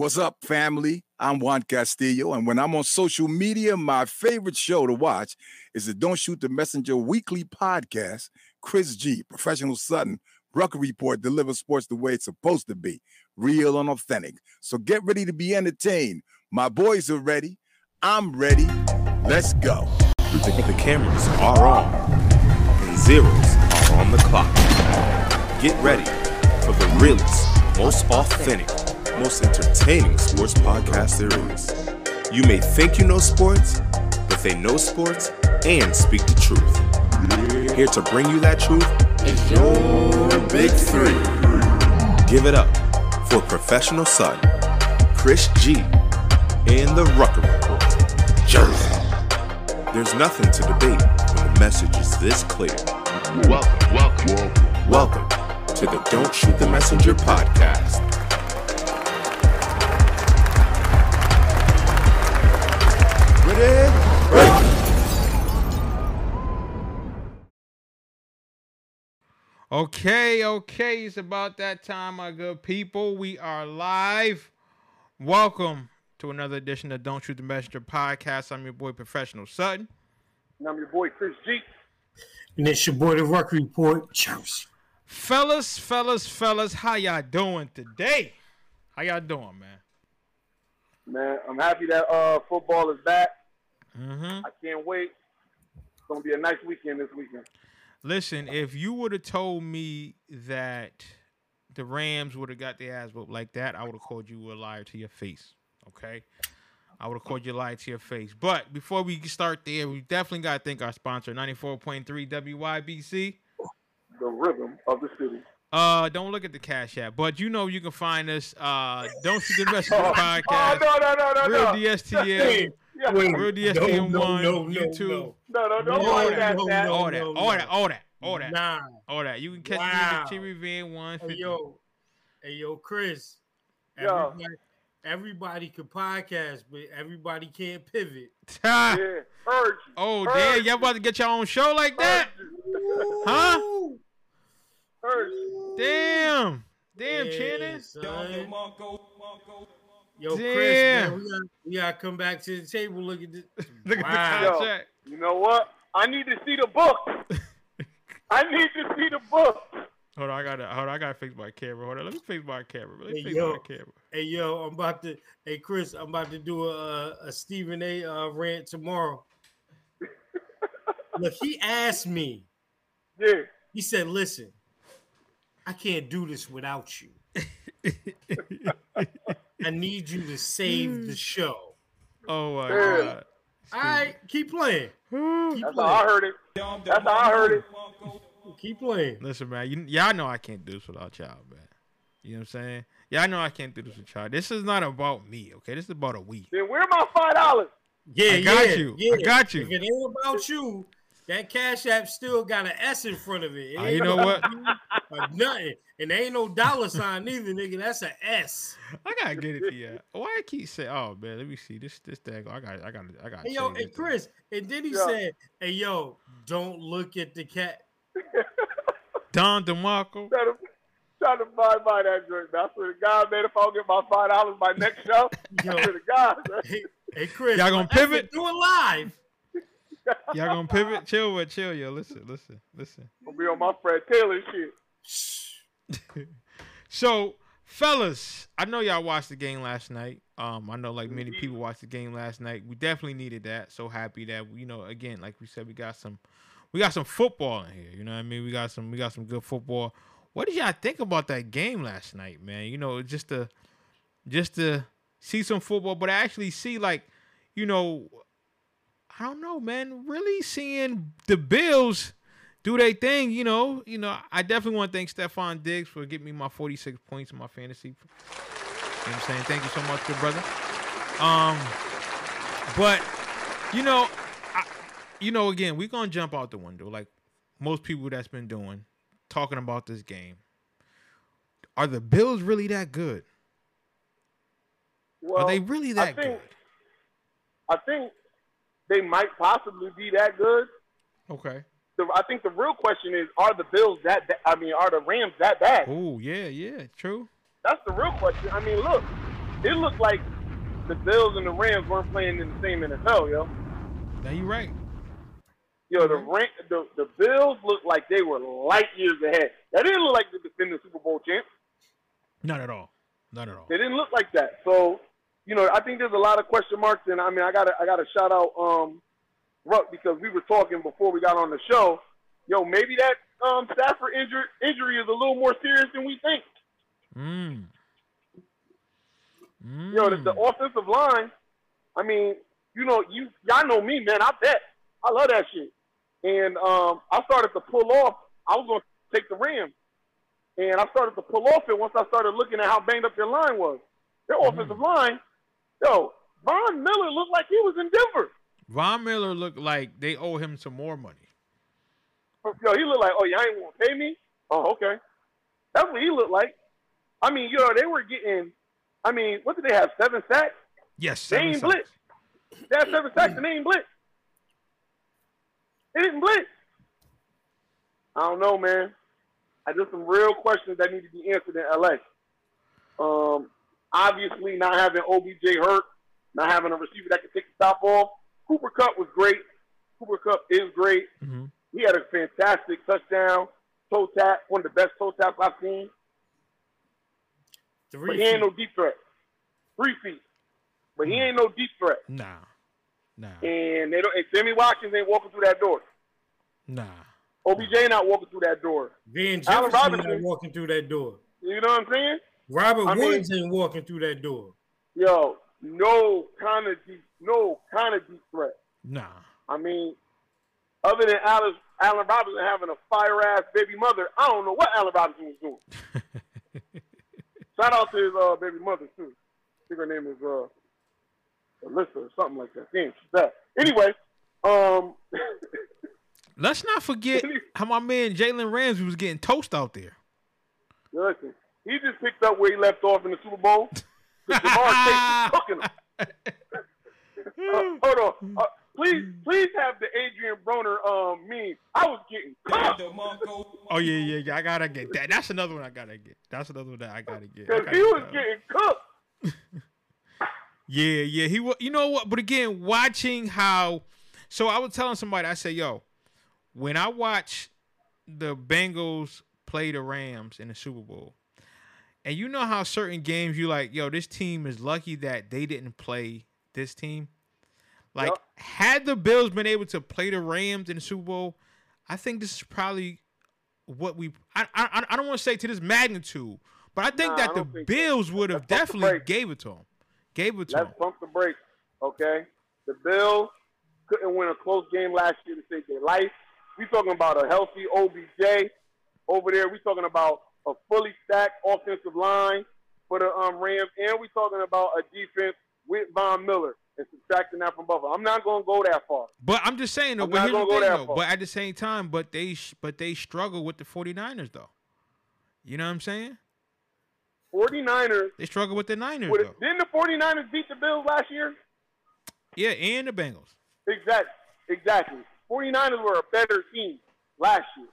What's up, family? I'm Juan Castillo, and when I'm on social media, my favorite show to watch is the Don't Shoot the Messenger weekly podcast. Chris G, professional Sutton, Rucker Report delivers sports the way it's supposed to be, real and authentic. So get ready to be entertained. My boys are ready. I'm ready. Let's go. The cameras are on, and zeros are on the clock. Get ready for the realest, most authentic, most entertaining sports podcast there is. You may think you know sports, but they know sports and speak the truth. Here to bring you that truth is your big three. Give it up for professional son, Chris G, and the Rucker Report, Jersey. There's nothing to debate when the message is this clear. Welcome, welcome, welcome to the Don't Shoot the Messenger podcast. Okay, okay, it's about that time, my good people. We are live. Welcome to another edition of Don't Shoot the Messenger podcast. I'm your boy, Professional Sutton. And I'm your boy Chris G. And it's your boy, the Ruck Report, Jersey. Fellas, fellas, fellas, how y'all doing today? How y'all doing, man? Man, I'm happy that uh football is back. Mm-hmm. I can't wait. It's gonna be a nice weekend this weekend. Listen, if you would have told me that the Rams would have got their ass whooped like that, I would have called you a liar to your face. Okay? I would have called you a liar to your face. But before we start there, we definitely got to thank our sponsor, 94.3 WYBC. The rhythm of the city. Uh, don't look at the cash app, but you know you can find us. Uh, don't see the rest of the Oh, podcast. no, no, no, no, Real no. DSTL, Yeah. Wait, Real no, DSTN no, one, no, no, YouTube, no. No, no, No, worry about no, that. all that, all that, all that, all that, Nah. all that. You can catch Wow. me at Cherry Van one Hey, yo. Hey, yo, Chris. Yo. Everybody, everybody can podcast, but everybody can't pivot. Yeah, urge. Oh Urge. damn, y'all about to get your own show like that? Urge. Huh? Urge. Damn. Damn, Yeah, Channing. son. Yo, Chris, man, we gotta, we gotta come back to the table. Look at this. Look at the contract. You know what? I need to see the book. I need to see the book. Hold on, I gotta hold on, I gotta fix my camera. Hold on, let me fix my camera. Let me Hey, fix yo. my camera. Hey, yo, I'm about to. Hey, Chris, I'm about to do a a Stephen A. Uh, rant tomorrow. Look, he asked me. Yeah. He said, "Listen, I can't do this without you. I need you to save the show." Oh my Yeah. god. All right, keep playing. Keep That's how I playing. heard it. That's how I heard it. Keep playing. Listen, man, you, y'all know I can't do this without y'all, man. You know what I'm saying? Y'all know I can't do this with y'all. This is not about me, okay? This is about a we. Then where my five dollars? Yeah, I got yeah, you. I got you. If it ain't about you, that Cash App still got an S in front of it. It Uh, you know what? About you or nothing, and there ain't no dollar sign either, nigga. That's an S. I gotta get it to you. Why I keep saying, oh man, let me see this this thing. I got I got I got. Hey, yo, hey, Chris, and then he Yeah. said, "Hey, yo, don't look at the cat." Don DeMarco. Trying to, trying to buy by that drink. man. I swear to God, man, if I don't get my five dollars my next show, Yo, I swear to God, man. hey, hey, Chris, Y'all gonna pivot? Do it live. Y'all gonna pivot? Chill, with chill, yo. Listen, listen, listen. I'll be on my Fred Taylor shit. So, fellas, I know y'all watched the game last night. Um, I know like many people watched the game last night. We definitely needed that. So happy that you know, again, like we said, we got some, we got some football in here. You know what I mean? We got some, we got some good football. What did y'all think about that game last night, man? You know, just to, just to see some football, but actually see like, you know, I don't know, man. Really seeing the Bills do their thing, you know. You know, I definitely want to thank Stefon Diggs for getting me my 46 points in my fantasy. You know what I'm saying? Thank you so much, good brother. Um, but you know, I, you know, again, we're gonna jump out the window like most people that's been doing, talking about this game. Are the Bills really that good? Well, Are they really I that think, good? I think they might possibly be that good. Okay. The, I think the real question is, are the Bills that? ba- I mean, are the Rams that bad? Oh yeah, yeah, true. That's the real question. I mean, look, it looked like the Bills and the Rams weren't playing in the same NFL, yo. Now you right. Yo, the rank, the the Bills looked like they were light years ahead. That didn't look like the defending Super Bowl champs. Not at all. Not at all. They didn't look like that. So, you know, I think there's a lot of question marks, and I mean, I gotta I gotta shout out um Ruck because we were talking before we got on the show. Yo, maybe that um Stafford injury injury is a little more serious than we think. Mm. Mm. You know, the, the offensive line. I mean, you know, you y'all know me, man. I bet I love that shit. And um, I started to pull off. I was going to take the Rams, and I started to pull off it once I started looking at how banged up their line was. Their offensive line, yo, Von Miller looked like he was in Denver. Von Miller looked like they owe him some more money. Yo, he looked like, oh, y'all ain't want to pay me? Oh, okay. That's what he looked like. I mean, yo, they were getting, I mean, what did they have, seven sacks? Yes, They ain't sacks. blitz. They had seven sacks and they ain't blitz. They didn't blitz. I don't know, man. I just some real questions that need to be answered in LA. Um, obviously, not having OBJ hurt, not having a receiver that can take the top off. Cooper Kupp was great. Cooper Kupp is great. hmm He had a fantastic touchdown, toe tap, one of the best toe taps I've seen. But Three he ain't no deep threat. Three feet. But he ain't no deep threat. Nah, nah, And they don't. And Sammy Watkins ain't walking through that door. nah. OBJ not walking through that door. Van Allen Jefferson not walking through that door. You know what I'm saying? Robert I mean- Woods ain't walking through that door. Yo, no kind of deep, no kind of deep threat. Nah. I mean, other than Allen, Allen Robinson having a fire ass baby mother, I don't know what Allen Robinson was doing. Shout out to his uh, baby mother too. I think her name is uh, Alyssa or something like that. Damn, she's that. Anyway, um, Let's not forget how my man Jalen Ramsey was getting toast out there. listen, he just picked up where he left off in the Super Bowl. Ja'Marr Chase was cooking him. Uh, hold on. Uh, please, please have the Adrien Broner um meme. I was getting cooked Oh yeah, yeah, yeah. I gotta get that. That's another one I gotta get. That's another one that I gotta get. Because he was get getting cooked. Yeah, yeah. He was. You know what? But again, watching how. So I was telling somebody, I said, "Yo, when I watch the Bengals play the Rams in the Super Bowl, and you know how certain games you like, yo, this team is lucky that they didn't play this team. Like, Yup. had the Bills been able to play the Rams in the Super Bowl, I think this is probably what we. I I, I don't want to say to this magnitude, but I think Nah, that I the think so. Bills would have Let's pump the definitely gave it to him. Gave it to them. Let's him. pump the brakes, okay? The Bills couldn't win a close game last year to save their life. We talking about a healthy OBJ over there. We talking about a fully stacked offensive line for the um, Rams, and we talking about a defense with Von Miller and subtracting that from Buffalo. I'm not going to go that far. But I'm just saying though, I'm but here's the gonna go thing that though. far. But at the same time, but they sh- but they struggle with the 49ers though. You know what I'm saying? 49ers. They struggle with the Niners though. didn't the 49ers beat the Bills last year? Yeah, and the Bengals. Exactly. Exactly. 49ers were a better team last year.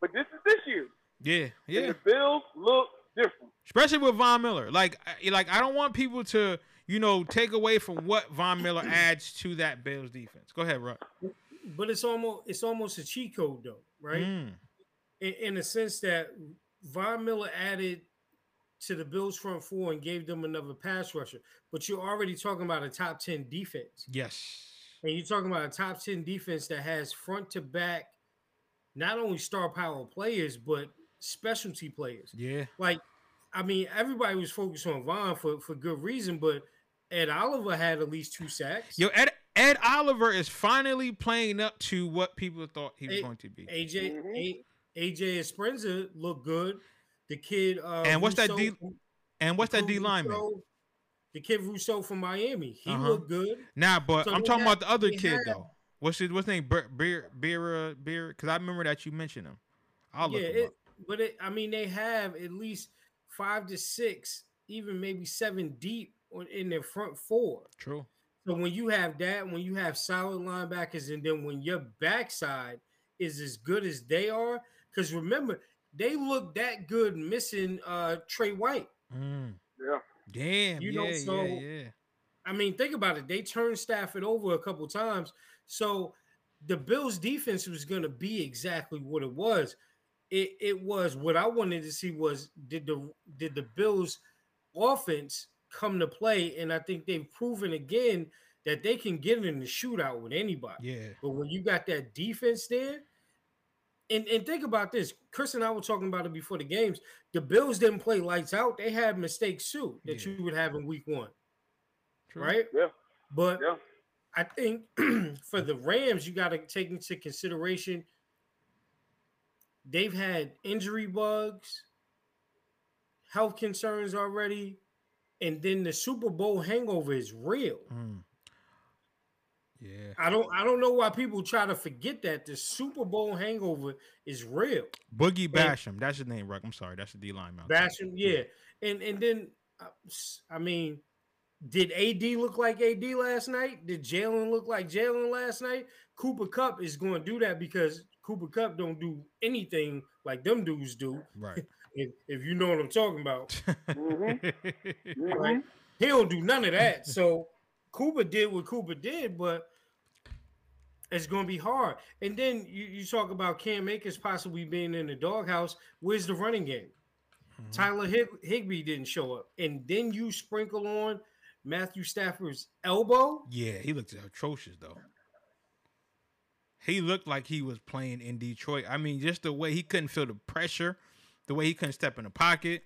But this is this year. Yeah, And yeah. the Bills look different. Especially with Von Miller. Like like I don't want people to, you know, take away from what Von Miller adds to that Bills defense. Go ahead, Ruck. But it's almost it's almost a cheat code though, right? Mm. In, in the sense that Von Miller added to the Bills front four and gave them another pass rusher. But you're already talking about a top 10 defense. Yes. And you're talking about a top 10 defense that has front to back not only star power players, but specialty players. Yeah. Like, I mean, everybody was focused on Von for, for good reason, but Ed Oliver had at least two sacks. Yo, Ed Ed Oliver is finally playing up to what people thought he was Hey, going to be. AJ Mhm. A- AJ Epenesa looked good. The kid uh And what's that D- And what's that D lineman? Rousseau- The kid Rousseau from Miami. He Uh-huh. looked good. Nah, but So I'm talking had- about the other kid had- though. What's his what's his name? Beer Beer Beer Beer because I remember that you mentioned him. I'll look yeah, him it, up. but it, I mean, they have at least five to six, even maybe seven deep on, in their front four. True. So when you have that, when you have solid linebackers, and then when your backside is as good as they are, because remember they look that good missing uh Trey White. Mm. Yeah. Damn. You yeah, know, so- yeah, yeah. I mean, think about it. They turned Stafford over a couple times. So the Bills defense was going to be exactly what it was. It, it was what I wanted to see was did the did the Bills offense come to play? And I think they've proven again that they can get in the shootout with anybody. Yeah. But when you got that defense there, and, and think about this, Chris and I were talking about it before the games. The Bills didn't play lights out. They had mistakes too that Yeah. you would have in week one, True. right? Yeah. But Yeah. I think for the Rams, you got to take into consideration they've had injury bugs, health concerns already, and then the Super Bowl hangover is real. Mm. Yeah. I don't I don't know why people try to forget that the Super Bowl hangover is real. Boogie Basham. That's his name, Ruck. I'm sorry. That's the D line. Basham, yeah. And and then I mean, did AD look like AD last night? Did Jalen look like Jalen last night? Cooper Kupp is going to do that because Cooper Kupp don't do anything like them dudes do. Right. If, if you know what I'm talking about, Mhm. right? He don't do none of that. So Cooper did what Cooper did, but it's going to be hard. And then you, you talk about Cam Akers possibly being in the doghouse. Where's the running game? Mhm. Tyler Hig- Higbee didn't show up, and then you sprinkle on Matthew Stafford's elbow. Yeah, he looked atrocious though. He looked like he was playing in Detroit. I mean, just the way he couldn't feel the pressure, the way he couldn't step in the pocket.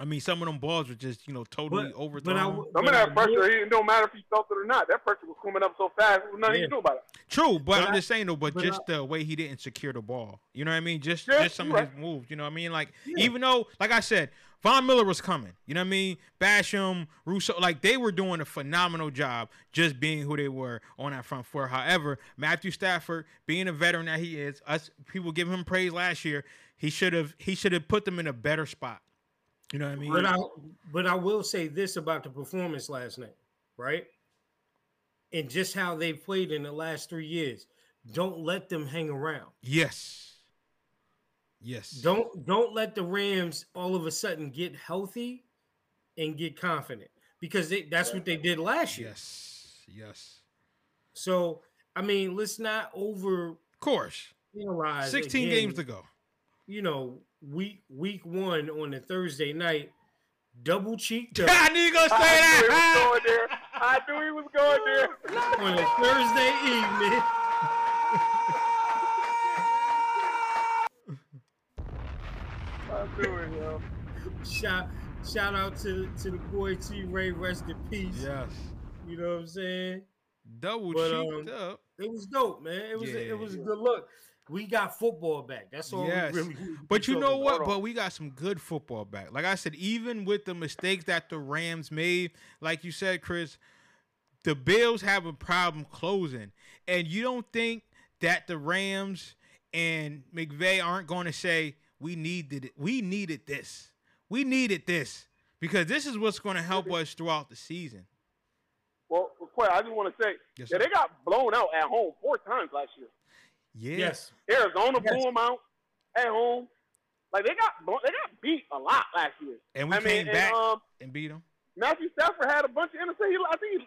I mean, some of them balls were just, you know, totally But- overthrown. but I w- Some but of that pressure, it don't matter if he felt it or not. That pressure was coming up so fast, there was nothing Yeah. you can do about it. True, but, But I'm I- just saying though, but, but just the way he didn't secure the ball. You know what I mean? Just Yeah, just some you're of his moves. You know what I mean? Like Yeah. even though, like I said, Von Miller was coming. You know what I mean? Basham, Rousseau, like they were doing a phenomenal job just being who they were on that front four. However, Matthew Stafford, being a veteran that he is, us people give him praise last year. He should have he should have put them in a better spot. You know what I mean? But I but I will say this about the performance last night, right? And just how they played in the last three years. Don't let them hang around. yes. Yes. Don't don't let the Rams all of a sudden get healthy and get confident because they, that's what they did last year. Yes. Yes. So I mean, let's not over Of course. analyze. 16 again, games to go. You know, week week one on a Thursday night, double cheeked up I knew you gonna say I knew he was that. going there. I knew he was going there. on a Thursday evening. I knew it, yo. Shout shout out to to the boy T Ray, rest in peace. yes. You know what I'm saying? Double But, cheeked um, up. It was dope, man. It was Yeah. it was a good look. We got football back. That's all. Yes. We really, we But you know what? But we got some good football back. Like I said, even with the mistakes that the Rams made, like you said, Chris, the Bills have a problem closing. And you don't think that the Rams and McVay aren't going to say, we needed it. We needed this. We needed this. Because this is what's going to help us throughout the season. Well, Quay, I just want to say, Yes, yeah, they got blown out at home four times last year. Yeah. Yes. Arizona Yes. blew them out at home. Like they got they got beat a lot last year. And we I came mean, back and, um, and beat them. Matthew Stafford had a bunch of interceptions. He, I think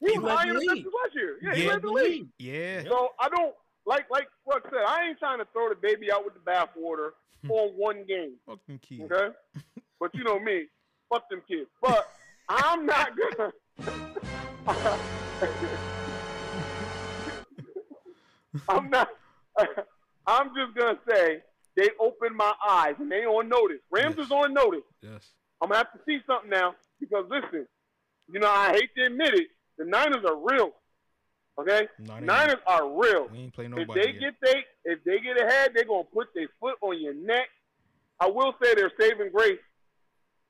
he, he, He was high the in league. interceptions last year. Yeah, he Yeah. led the league. Yeah. So I don't like like Ruck said. I ain't trying to throw the baby out with the bathwater on one game. Fucking key. Okay, but you know me, fuck them kids. But I'm not gonna. I'm not. I'm just gonna say they opened my eyes and they on notice. Rams Yes. is on notice. Yes. I'm gonna have to see something now because listen, you know I hate to admit it, the Niners are real. Okay, Niners are real. We ain't play nobody. If they yet. get they if they get ahead, they're gonna put their foot on your neck. I will say they're saving grace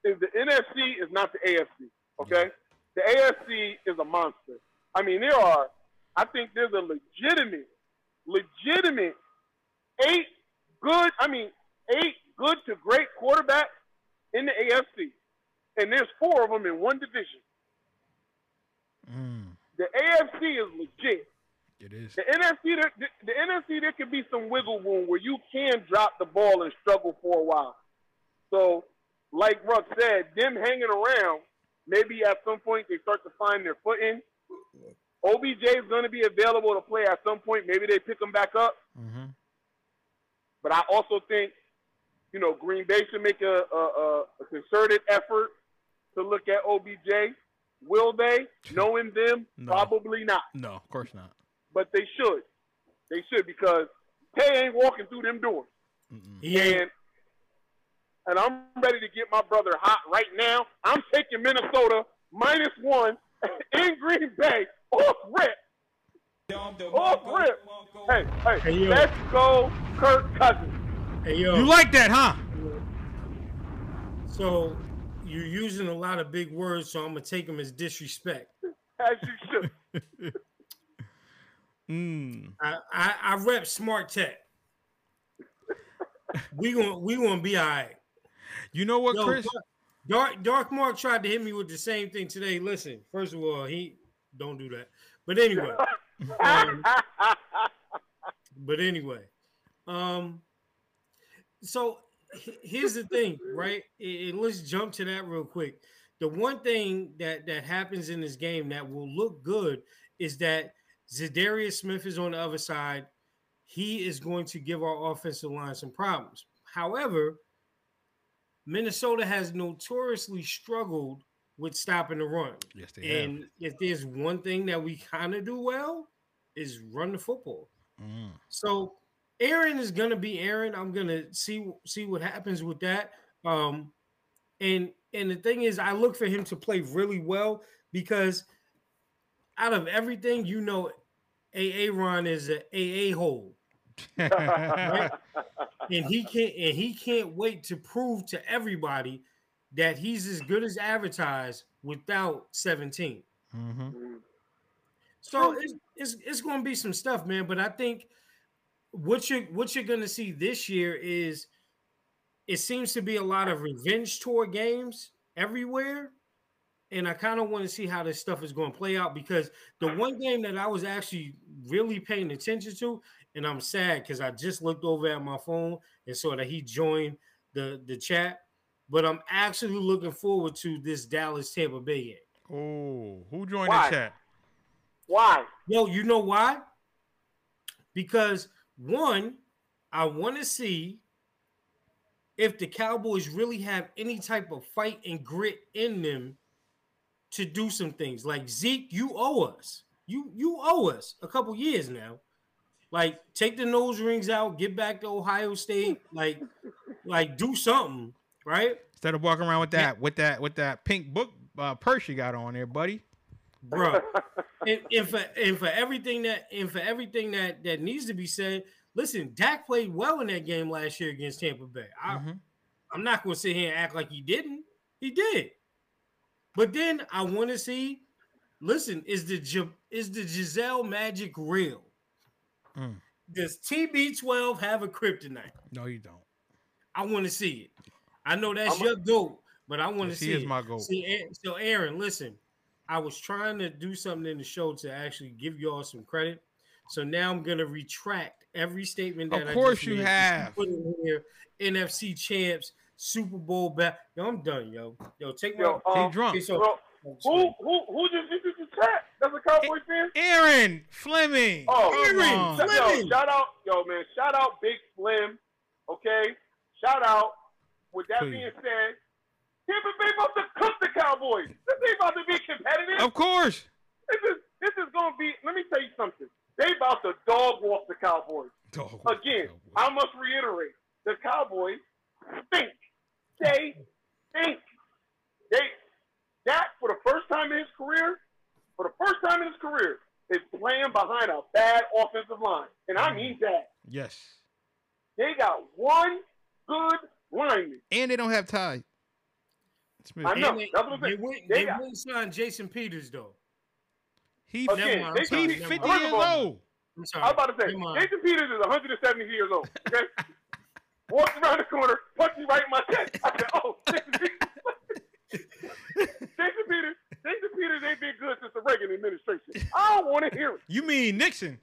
is the NFC is not the AFC. Okay, the AFC is a monster. I mean, there are. I think there's a legitimate, legitimate eight good. I mean, eight good to great quarterbacks in the AFC, and there's four of them in one division. Mm, The AFC is legit. it is. The NFC, there, the, the NFC, there could be some wiggle room where you can drop the ball and struggle for a while. So, like Ruck said, them hanging around maybe at some point they start to find their footing. OBJ is going to be available to play at some point. Maybe they pick him back up. Mm-hmm. But I also think, you know, Green Bay should make a, a, a, a concerted effort to look at OBJ. Will they? Knowing them, No. probably not. No, of course not. But they should. They should because Tay ain't walking through them doors. He ain't. And and I'm ready to get my brother hot right now. I'm taking Minnesota minus one in Green Bay off rip. Off rip. Hey, hey, Hey, yo. let's go, Kirk Cousins. Hey, yo. You like that, huh? so you're using a lot of big words, so I'm gonna take them as disrespect. As you should. Mm. I, I, I rep smart tech. we gonna we gonna be all right. You know what, Yo, Chris? Dark Dark Mark tried to hit me with the same thing today. Listen, first of all, he don't do that. But anyway, um, but anyway, um, so here's the thing, right? And- let's jump to that real quick. The one thing that that happens in this game that will look good is that Za'Darius Smith is on the other side. He is going to give our offensive line some problems. However, Minnesota has notoriously struggled with stopping the run. Yes, they have. And if there's one thing that we kind of do well, is run the football. Mm. So Aaron is gonna be Aaron. I'm gonna see see what happens with that. Um, and and the thing is, I look for him to play really well because out of everything, you know, AA Ron is a AA hole, and he can't and he can't wait to prove to everybody that he's as good as advertised without 17. hmm So it's, it's it's going to be some stuff, man. But I think what you what you're going to see this year is it seems to be a lot of revenge tour games everywhere, and I kind of want to see how this stuff is going to play out because the one game that I was actually really paying attention to, and I'm sad because I just looked over at my phone and saw that he joined the the chat. But I'm actually looking forward to this Dallas Tampa Bay game. Oh, who joined Why? the chat? Why? Yo, you know why? Because one, I want to see if the Cowboys really have any type of fight and grit in them to do some things. Like Zeke, you owe us. You you owe us a couple years now. Like take the nose rings out, get back to Ohio State, like like do something, right? Instead of walking around with that, with that, with that pink book uh, purse you got on there, buddy. bro. and, and for and for everything that and for everything that that needs to be said, listen, Dak played well in that game last year against Tampa Bay. I, Mhm. I'm not going to sit here and act like he didn't. He did. But then I want to see. Listen, is the is the Gisele magic real? Mm. Does TB12 have a kryptonite? No, you don't. I want to see it. I know that's I'm a- your goat, but I want to see he is it. my goal. See, so Aaron, listen, I was trying to do something in the show to actually give y'all some credit. So now I'm gonna retract every statement that Of I course just you made. have. Put in here NFC champs, Super Bowl back. Yo, I'm done, yo. Yo, take my. Yo, He um, drunk. Okay, so- bro, who who who just entered the chat? That's a Cowboy fan. Aaron Fleming. Oh, Aaron on. Yo, Fleming. shout out, yo, man, shout out Big Slim. Okay, shout out. With that Please. being said, Tampa Bay about to cook the Cowboys. This ain't about to be competitive. Of course. This is this is gonna be. Let me tell you something. They about to dog walk the Cowboys Dog, again. Cowboys. I must reiterate: the Cowboys stink. They stink. They that for the first time in his career, for the first time in his career, is playing behind a bad offensive line, and I mean that. Yes. They got one good lineman. And they don't have Ty. Smith. I know. And they, That's what they went, They they got- went signed Jason Peters though. He, Again, Never mind, they I'm he's never 50 mind. years First old. I'm sorry. I was about to say, Jason Peters is 170 years old. Okay, walks around the corner, punches me right in my chest. I said, "Oh, Jason Peters." Jason Peters, Jason Peters ain't been good since the Reagan administration. I don't want to hear it. You mean Nixon?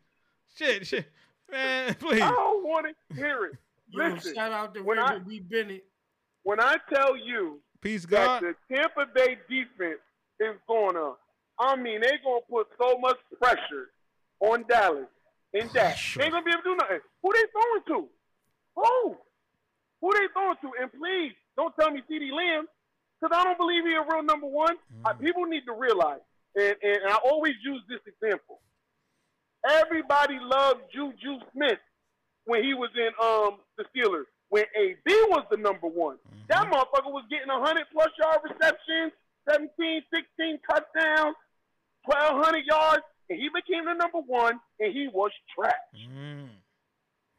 Shit, shit. Man, please. I don't want to hear it. Yo, Listen, shout out to when I- Raymond B. Bennett. when I tell you Peace, that God. the Tampa Bay defense is going to, I mean, they're gonna put so much pressure on Dallas and oh, that Pressure. they ain't gonna be able to do nothing. Who they throwing to? Who? Who they throwing to? And please don't tell me CeeDee Lamb, because I don't believe he a real number one. Uh, people need to realize, and, and I always use this example. Everybody loved Juju Smith when he was in um the Steelers. When AB was the number one, that motherfucker was getting 100 plus yard receptions, 17, 16 touchdowns, 1,200 yards, and he became the number one, and he was trash. Mm.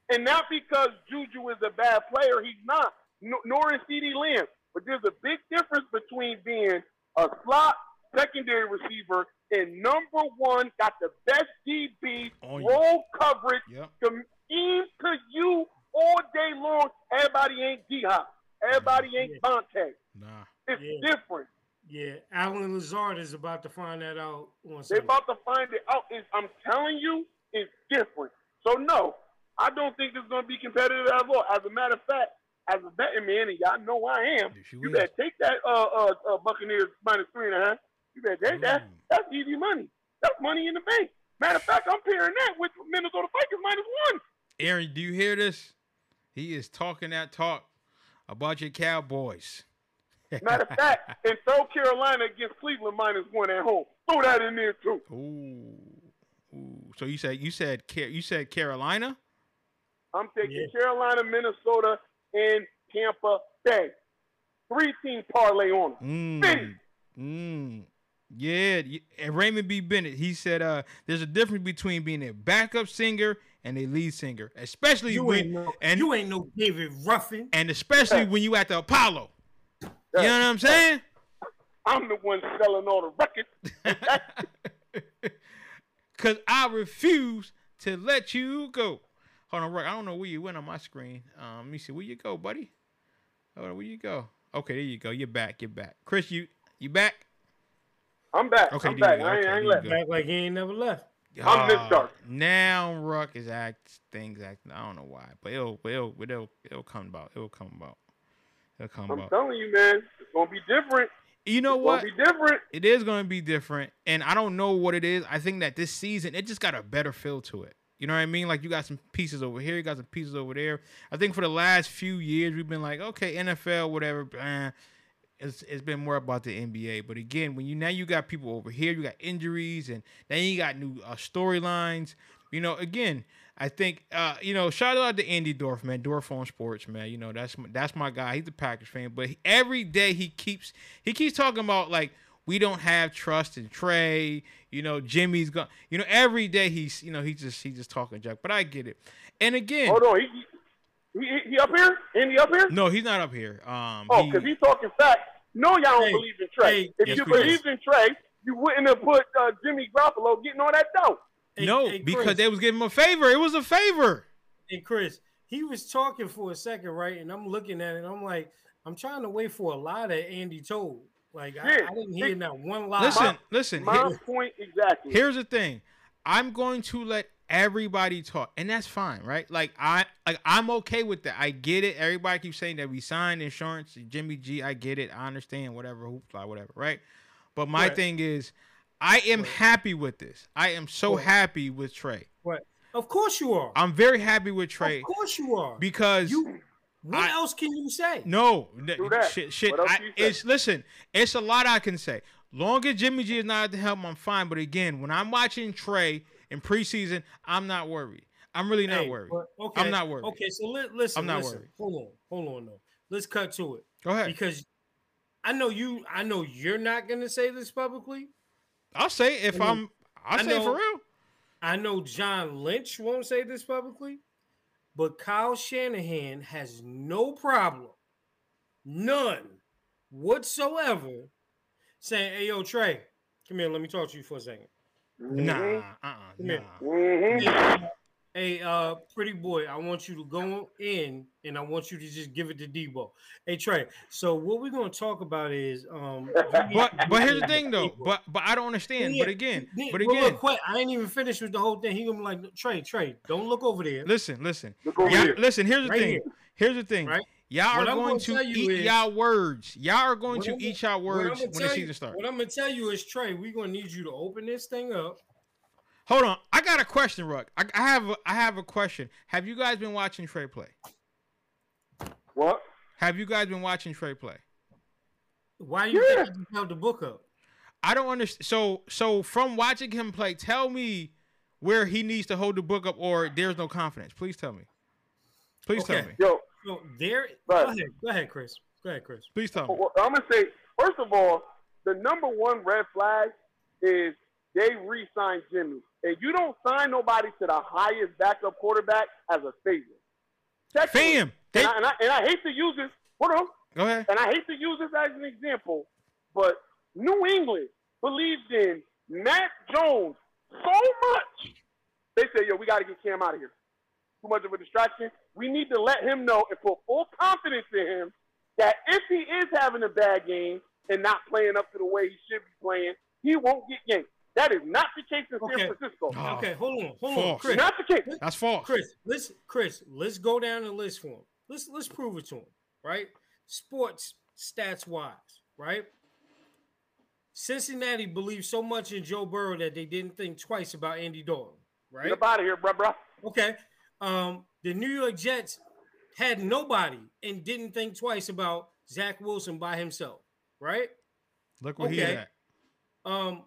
And not because Juju is a bad player, he's not. Nor is CeeDee Lamb. But there's a big difference between being a slot secondary receiver and number one, got the best DB, On oh, you. roll coverage, Yep. scheme to you all day long. Everybody ain't D Hop. Everybody ain't Dante. Nah. It's Yeah. different. Yeah, Allen Lazard is about to find that out on They Sunday. about to find it out. It's, I'm telling you, it's different. So no, I don't think it's going to be competitive at all. As a matter of fact, as a betting man, and y'all know I am, Yes, you you better take that uh, uh, uh, Buccaneers minus three and a half. You better take that. That's easy money. That's money in the bank. Matter of fact, I'm pairing that with Minnesota Vikings minus one. Aaron, do you hear this? He is talking that talk about your Cowboys. Matter of fact, in South Carolina against Cleveland minus one at home. Throw that in there too. Ooh. Ooh. So you said you said you said Carolina? I'm taking Yeah. Carolina, Minnesota, and Tampa Bay. Three team parlay on them. Mm. Mm. Yeah, and Raymond B. Bennett. He said, "Uh, there's a difference between being a backup singer and a lead singer, especially You when ain't no, and you ain't no David Ruffin. and especially when you at the Apollo. You know what I'm saying? I'm the one selling all the records. Cause I refuse to let you go. Hold on, Roy. I don't know where you went on my screen. Um, let me see. Where you go, buddy? Hold on, where you go? Okay, there you go. You're back. You're back. Chris, you you back? I'm back. Okay, I'm back. go. I ain't, Okay, I ain't left. you go. Act like he ain't never left. I'm Miss Ah, Dark. Now Ruck is act things act. I don't know why, but it'll it'll it'll it'll come about. It'll come about. It'll come about. I'm telling you, man, it's gonna be different. You know It's what? gonna be different. it is going to be different and i don't know what it is i think that this season it just got a better feel to it you know what i mean like you got some pieces over here you got some pieces over there i think for the last few years we've been like okay nfl whatever it's, it's been more about the nba but again when you now you got people over here you got injuries and then you got new uh, storylines you know again I think uh, you know, shout out to Andy Dorf, man. Dorf on sports, man. You know, that's that's my guy. He's a Packers fan, but every day he keeps he keeps talking about like we don't have trust in Trey. You know, Jimmy's gone. You know, every day he's you know he just he just talking junk. But I get it. And again, Hold on, he, he, he, he up here? Andy up here? no, he's not up here. Um, Oh, he- because he's talking facts. No, y'all don't Hey, believe in Trey. hey, if yes, you we believed in Trey, you wouldn't have put uh, Jimmy Garoppolo getting all that dough. Hey, no, hey, because Chris, they was giving him a favor. It was a favor. And Chris, he was talking for a second, right? And I'm looking at it, and I'm like, I'm trying to wait for a lot of Andy told. Like I, Yeah. I didn't hear that one lie. Listen, listen. My here- point exactly. here's the thing i'm going to let everybody talk and that's fine right like i like i'm okay with that i get it everybody keeps saying that we signed insurance jimmy g i get it i understand whatever hoopla whatever right but my Right. thing is i am Right. happy with this i am so Right. happy with trey What? Of course you are. i'm very happy with trey Of course you are. because you. What I- else can you say? no, Do that. shit, shit. I, do you say? it's listen. It's a lot I can say. Long as Jimmy G is not at the helm, I'm fine. But again, when I'm watching Trey in preseason, I'm not worried. I'm really not Hey, worried. but- okay, I'm not worried. Okay, so li- listen. I'm not listen. worried. Hold on, hold on, though. Let's cut to it Go ahead. because I know you. I know you're not gonna say this publicly. I'll say if I I mean, am I'll I say it for real. I know John Lynch won't say this publicly, but Kyle Shanahan has no problem, none whatsoever, saying, "Hey, yo, Trey, come here. Let me talk to you for a second. Nah, Mhm. uh, uh Come here. nah. Hey, uh, pretty boy, I want you to go in and I want you to just give it to Deebo. Hey, Trey. So what we're gonna talk about is um. But but here's the thing though. But but I don't understand. Yeah, But again, Yeah, but well, again, look, quick, I ain't even finished with the whole thing. He gonna be like, Trey, Trey, don't look over there. listen, listen. Look over Yeah, here. listen. Here's the Right thing. here. Here's the thing. Right. Y'all are going gonna to tell you eat is- y'all words. Y'all are going to I'm eat y'all words gonna when the tell season starts. What I'm gonna tell you is Trey, we're gonna need you to open this thing up. Hold on, I got a question, Ruck. I, I have a, I have a question. Have you guys been watching Trey play? What? Have you guys been watching Trey play? Why do you Yeah. think you held the book up? I don't understand. So so from watching him play, tell me where he needs to hold the book up, or there's no confidence. Please tell me. Please tell me. Yo, So there. Right. Go ahead. Go ahead, Chris. Go ahead, Chris. Please tell me. well, I'm gonna say first of all, the number one red flag is they re-signed Jimmy, and you don't sign nobody to the highest backup quarterback as a favor. Fam, they, and, I, and, I, and I hate to use this. Hold on. go ahead. and I hate to use this as an example, but New England believed in Mac Jones so much. They said, yo, we got to get Cam out of here. Too much of a distraction. We need to let him know and put full confidence in him that if he is having a bad game and not playing up to the way he should be playing, he won't get yanked. That is not the case in Okay. San Francisco. Oh, Okay, hold on, hold on, false. Chris. Not the case. That's false. Chris, let's Chris, let's go down the list for him. Let's let's prove it to him, right? Sports stats wise, right? Cincinnati believed so much in Joe Burrow that they didn't think twice about Andy Dalton, right? Get up out of here, bruh, bruh. Okay. Um, the New York Jets had nobody and didn't think twice about Zach Wilson by himself, right? Look where he Okay. at. um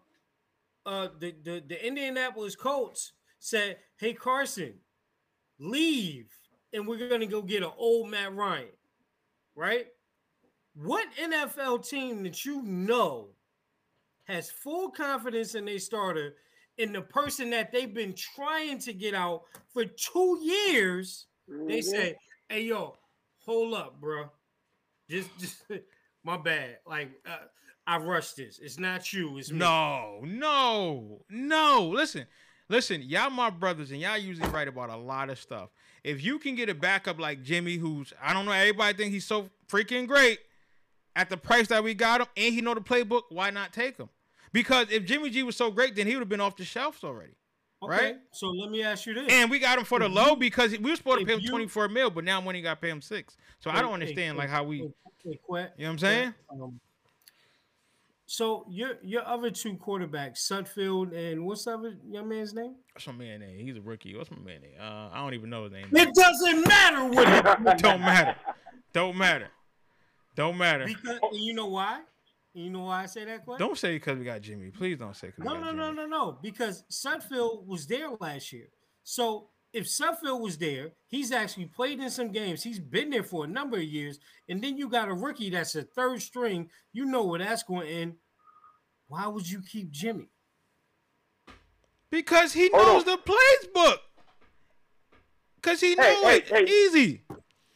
uh the, the the Indianapolis Colts said, Hey Carson, leave and we're gonna go get an old Matt Ryan, right? What NFL team that you know has full confidence in their starter in the person that they've been trying to get out for two years? They Mhm. say, Hey yo, hold up, bro. Just just my bad. Like uh, I rushed this. It's not you. It's me. No, no, no. Listen, listen. Y'all my brothers, and y'all usually right about a lot of stuff. If you can get a backup like Jimmy, who's I don't know, everybody think he's so freaking great at the price that we got him, and he know the playbook, why not take him? Because if Jimmy G was so great, then he would have been off the shelves already. Okay, right? So let me ask you this. And we got him for the If low you- because we were supposed to pay him you- 24 mil, but now he got to pay him six. So I don't understand hey, like how we, hey, you know what I'm saying? Um, so your your other two quarterbacks, Sudfeld and what's the other young man's name? What's my man name? He's a rookie. What's my man name? Uh, I don't even know his name. It doesn't matter what it Don't matter. Don't matter. Don't matter. because you know why? You know why I say that, Quet? Don't say because we got Jimmy. Please don't say because No, we no, no, no, no. Because Sudfeld was there last year. So if Sudfeld was there, he's actually played in some games. He's been there for a number of years. And then you got a rookie that's a third string. You know where that's going to end. Why would you keep Jimmy? Because he Hold knows on. the plays book. Because he Hey, know hey, it. hey. Easy.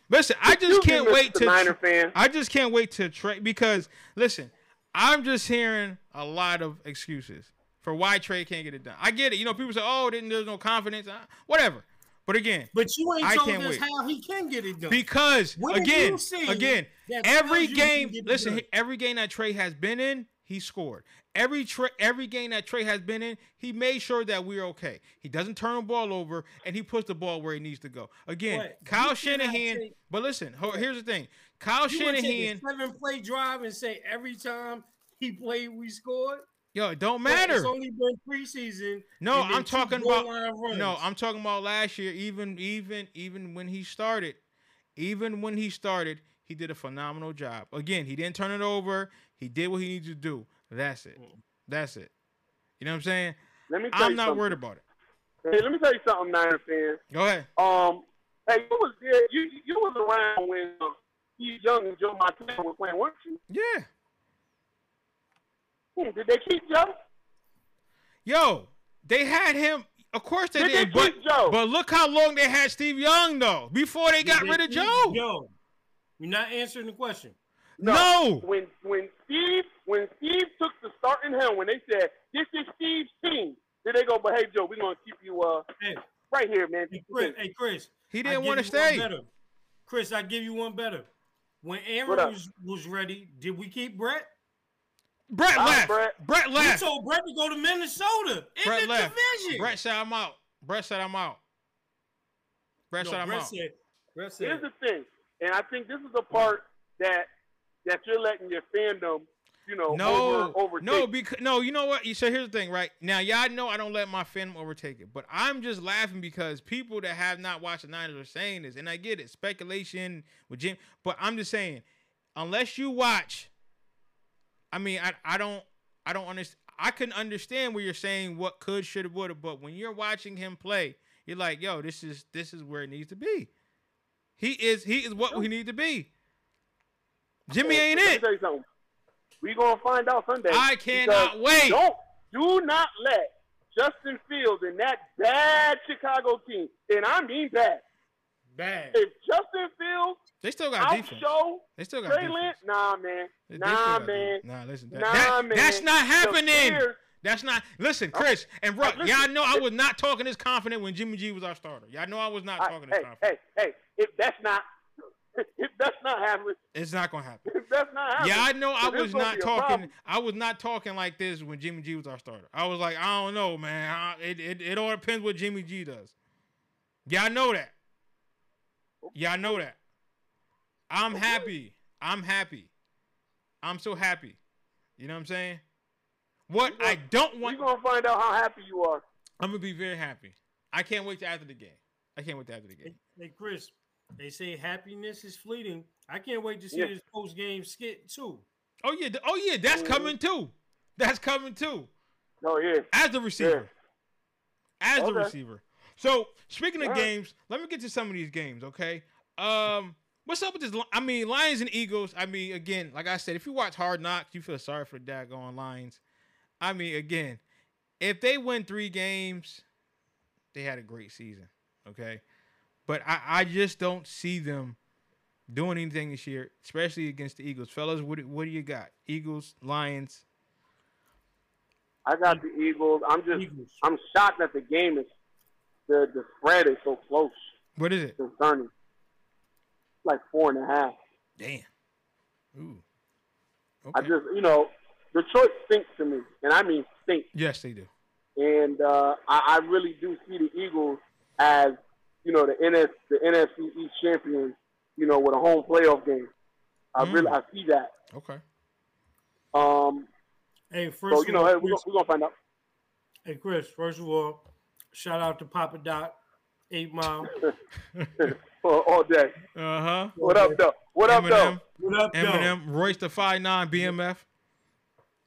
Listen, I just Excuse can't wait Mr. to. Niner fan. I just can't wait to trade because listen, I'm just hearing a lot of excuses for why trade can't get it done. I get it. You know, people say, "Oh, then there's no confidence." Uh, whatever. But again, But you ain't I told us wait. how he can get it done. because What again, again, every tells you he can game. Listen, every game that Trey has been in, he scored. Every tra- every game that Trey has been in, he made sure that we're okay. He doesn't turn the ball over, and he puts the ball where he needs to go. Again, But Kyle Shanahan. take- but listen, here's the thing: Kyle you gonna take a Shanahan. seven play drive and say every time he played we scored. Yo, it don't matter. It's only been preseason. No, I'm talking about no, I'm talking about last year. Even even even when he started, even when he started, he did a phenomenal job. Again, he didn't turn it over. He did what he needed to do. That's it. That's it. You know what I'm saying? Let me tell I'm you not something. worried about it. Hey, let me tell you something, Niner fan. Go ahead. Um, hey, you was there. You you was around when uh, Steve Young and Joe Montana were playing, weren't you? Yeah. Did they keep Joe? Yo, they had him. Of course they Did they did, but keep Joe? but look how long they had Steve Young though before they got Did rid of Joe. Joe. You're not answering the question. No. When when Steve when Steve took the starting helm, when they said this is Steve's team, did they go? But hey, Joe, we're gonna keep you uh Hey, right here, man. hey, Chris. Hey, Chris. He didn't want to stay. Chris, I give you one better. When What Aaron was, was ready, did we keep Brett? Brett Bye, left. Brett. Brett We left. told Brett to go to Minnesota in Brett the left. division. Brett said I'm out. Brett said I'm out. Brett no, said I'm Brett out. said, Brett said, Here's the thing. And I think this is the part that that you're letting your fandom, you know, No, over, overtake. no, because no, you know what? So here's the thing, right? Now, y'all know I don't let my fandom overtake it, but I'm just laughing because people that have not watched the Niners are saying this, and I get it, speculation with Jim, but I'm just saying, unless you watch, I mean, I I don't I don't understand. I can understand where you're saying what could, should, have, would have, but when you're watching him play, you're like, yo, this is this is where it needs to be. He is he is what we need to be. Jimmy ain't let me it. tell you something. We gonna find out Sunday. I cannot wait. Don't do not let Justin Fields and that bad Chicago team, and I mean bad. Bad. If Justin Fields They still got defense. outshow They still got Trey defense. Lance, nah man, They- they nah man. Nah, listen. That, nah that- man. That's not happening. That's not. Listen, Chris and Ruck. listen. y'all know I was not talking this confident when Jimmy G was our starter. Y'all know I was not I- talking this hey, confident. hey, hey, if that's not, if that's not happening, It's not gonna happen. if that's not happening. Yeah, I know I was not talking. I was not talking like this when Jimmy G was our starter. I was like, I don't know, man. I- It it, it all depends what Jimmy G does. Y'all know that. Y'all know that. I'm happy. I'm happy. I'm so happy. You know what I'm saying? What gonna- I don't want. We're gonna find out how happy you are. I'm gonna be very happy. I can't wait to after the game. I can't wait to after the game. hey, Chris, they say happiness is fleeting. I can't wait to see Yeah. this post game skit too. Oh yeah, oh yeah, that's Mhm. coming too. That's coming too. Oh yeah. As the receiver. As the receiver. So speaking of All right. games, let me get to some of these games, okay? Um, what's up with this? I mean, Lions and Eagles. I mean, again, like I said, if you watch Hard Knocks, you feel sorry for daggone Lions. I mean, again, if they win three games, they had a great season, okay? But I, I just don't see them doing anything this year, especially against the Eagles. Fellas, what, do- what do you got? Eagles, Lions. I got the Eagles. I'm just, Eagles. I'm shocked that the game is, the the spread is so close. What is it? Concerning, like four and a half. Damn. Ooh. I just, you know, Detroit stinks to me, and I mean stink. yes, they do. And uh, I, I really do see the Eagles as, you know, the NS, the NFC East champions. You know, with a home playoff game. I Mm. really, I see that. Okay. Um, Hey, first so you of know, all, hey, we're, Chris, we're gonna find out. hey, Chris, first of all, shout out to Papa Doc, Eight Mile. all, all day. Uh huh. What up, though? What up, though? What up, though? Eminem, Royce the Five Nine, BMF.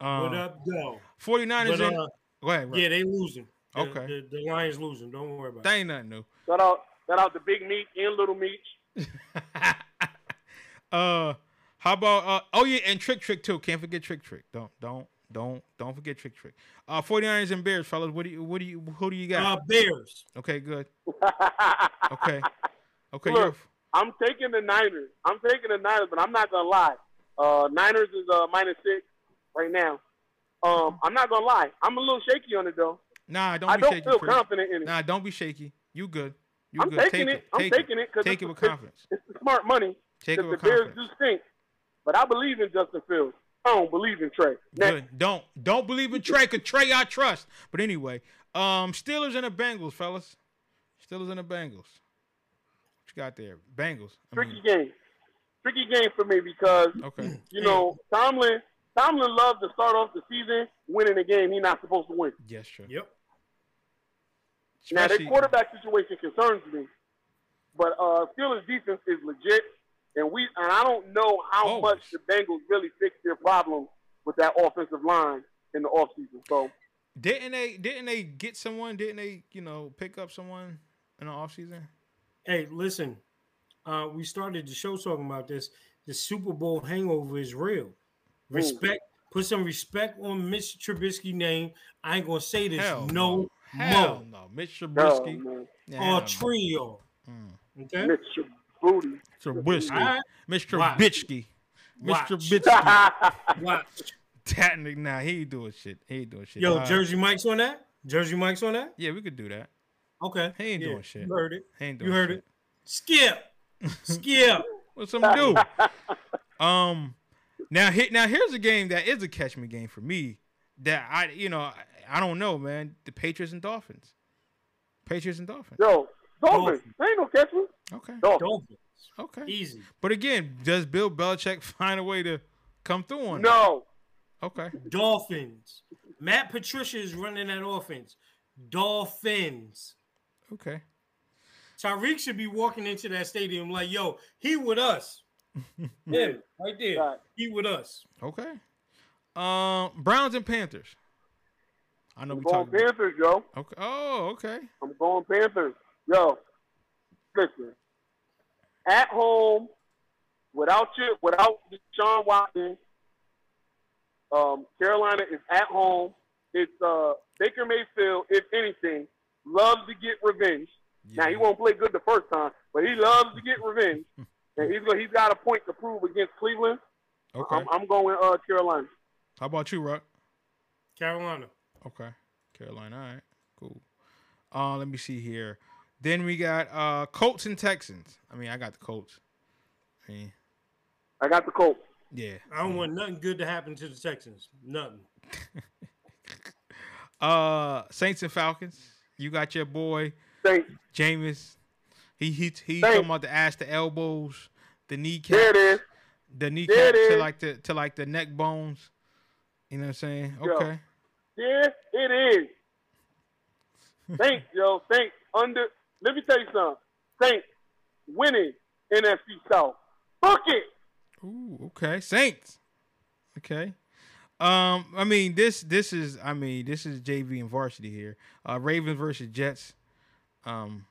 Um, What up, though? 49ers But, in. uh, Go ahead. Russ. yeah, they losing. The- Okay. The, the Lions losing. Don't worry about That it. ain't nothing new. Shout out, shout out to Big Meech and Little Meech. uh, how about uh? Oh yeah, and Trick Trick too. Can't forget Trick Trick. Don't don't don't don't forget Trick Trick. Uh, 49ers and Bears, fellas. What do you what do you who do you got? Uh, Bears. okay, good. Okay. Okay. Look, I'm taking the Niners. I'm taking the Niners, but I'm not gonna lie. Uh, Niners is uh, minus six right now. Um, I'm not gonna lie. I'm a little shaky on it though. Nah, don't I be don't shaky. feel Chris. confident in it. Nah, don't be shaky. You good. You I'm good. taking Take it. I'm Take taking it because Take it's, it with confidence. It's, the smart money. Take it Because with the Bears confidence. do stink, but I believe in Justin Fields. I don't believe in Trey. Next. Good. Don't don't believe in Trey, cause Trey I trust. But anyway, um, Steelers and the Bengals, fellas. Steelers and the Bengals. What you got there? Bengals. I Tricky mean, game. Tricky game for me because okay. you know Tomlin. Tomlin loves to start off the season winning a game he's not supposed to win. Yes, true. Yep. Now, their Especially- quarterback situation concerns me, but uh, Steelers' defense is legit, and we and I don't know how Always. much the Bengals really fixed their problem with that offensive line in the offseason. So Didn't they? Didn't they get someone? Didn't they? You know, pick up someone in the offseason? Hey, listen. Uh, we started the show talking about this. The Super Bowl hangover is real. Respect. Put some respect on Mitch Trubisky name. I ain't gonna say this. Hell no, Hell more. no. Mitch no, Trubisky. man, Or trio. Mm. Okay. Mitch Booty. Trubisky. All right. Mr. Watch. Trubisky. Watch. Mr. Trubisky. Watch. That nigga, nah, he ain't doing shit. He ain't doing shit. Yo, Uh, Jersey Mike's on that? Jersey Mike's on that? Yeah, we could do that. Okay. He ain't Yeah, doing shit. You heard it. He ain't doing You heard shit. it. Skip. Skip. What's something to do? um, now hit. Now here's a game that is a catch me game for me. That I, you know, I, I don't know, man. The Patriots and Dolphins. Patriots and Dolphins. Yo, Dolphins. Dolphins. Ain't no catch me. Okay. Dolphins. Dolphins. Okay. Easy. But again, does Bill Belichick find a way to come through on? No. that? Okay. Dolphins. Matt Patricia is running that offense. Dolphins. Okay. Tyreek should be walking into that stadium like, yo, he with us. Him, right there. Right. He with us. Okay. Um, Browns and Panthers. I know I'm we going talked. Panthers, yo. Okay. Oh, okay. I'm going Panthers. Yo, listen. At home, without you, without Sean Watson, um, Carolina is at home. It's uh, Baker Mayfield, if anything, loves to get revenge. Now he won't play good the first time, but he loves to get revenge, and he's he's got a point to prove against Cleveland. Okay. I'm, I'm going uh, Carolina. How about you, Rock? Carolina. Okay. Carolina. All right. Cool. Uh, let me see here. Then we got uh Colts and Texans. I mean, I got the Colts. I mean, I got the Colts. yeah. I don't want nothing good to happen to the Texans. Nothing. Uh, Saints and Falcons. You got your boy Saints. Jameis. He he he Saints. talking about the ass, the elbows, the kneecaps, There it is. the There kneecaps to like the to like the neck bones. You know what I'm saying? Yo. Okay. Yeah, it is. Saints, yo, Saints under. Let me tell you something. Saints winning NFC South. Book it. Ooh, okay. Saints. Okay. Um, I mean this this is I mean this is JV and varsity here. Uh, Ravens versus Jets. Um,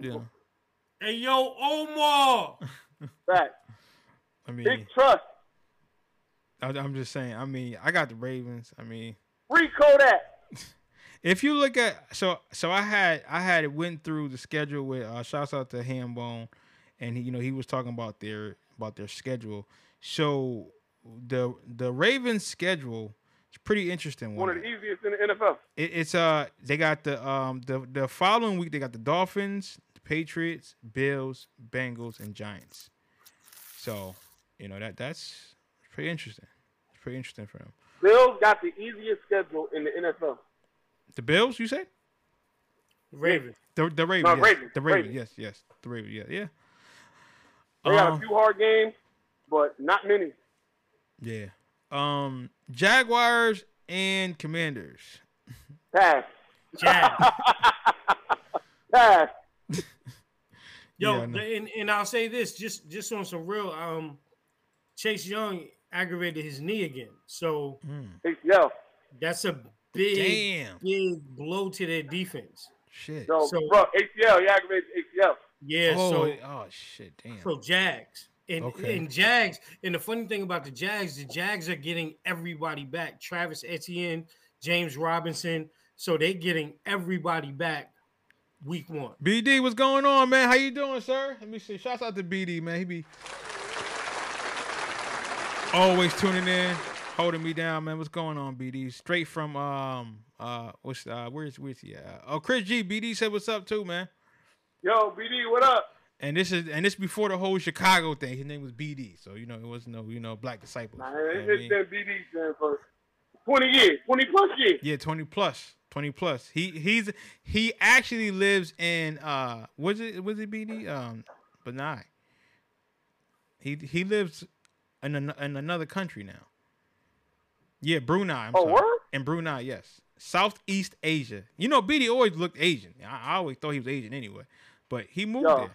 yeah. Hey, yo, Omar. Back. I mean, Big trust. I, I'm just saying. I mean, I got the Ravens. I mean, Free Kodak. if you look at so so I had I had it went through the schedule with uh shouts out to Hambone and he, you know he was talking about their about their schedule. So the the Ravens schedule is pretty interesting One one. of the easiest in the NFL. It, it's uh they got the um the the following week they got the Dolphins, the Patriots, Bills, Bengals, and Giants. So you know that that's pretty interesting. It's pretty interesting for them. Bills got the easiest schedule in the NFL. The Bills, you said? Raven. The the Ravens, No, yes. Ravens, the Ravens, Ravens. yes, yes, the Ravens, yeah, yeah. They got a Um, few hard games, but not many. yeah. Um, Jaguars and Commanders. Pass. Jag. Pass. Yo, Yeah, and, and I'll say this just just on some real um Chase Young aggravated his knee again. So ACL. that's a big Damn. big blow to their defense. Shit. No, So- bro, ACL. He aggravated ACL. Yeah, oh, so oh shit, damn. so Jags. And, Okay. and Jags, and the funny thing about the Jags, the Jags are getting everybody back. Travis Etienne, James Robinson. So they're getting everybody back week one. BD, what's going on, man? How you doing, sir? Let me see. Shouts out to BD, man. He be always tuning in, holding me down, man. What's going on, BD? Straight from um uh what's uh where's where's he at? Oh, Chris G. BD said what's up too, man. Yo, BD, what up? And this is and this before the whole Chicago thing. His name was BD, so you know it wasn't no you know black disciples. Nah, You know what it's been BD man, for 20 years, 20 plus years. Yeah, twenty plus, twenty plus. He he's he actually lives in uh was it was it BD um Benai. He he lives in an, in another country now. Yeah, Brunei. I'm Oh, sorry. word? In Brunei, yes, Southeast Asia. You know, BD always looked Asian. I, I always thought he was Asian anyway, but he moved Yo. there. You know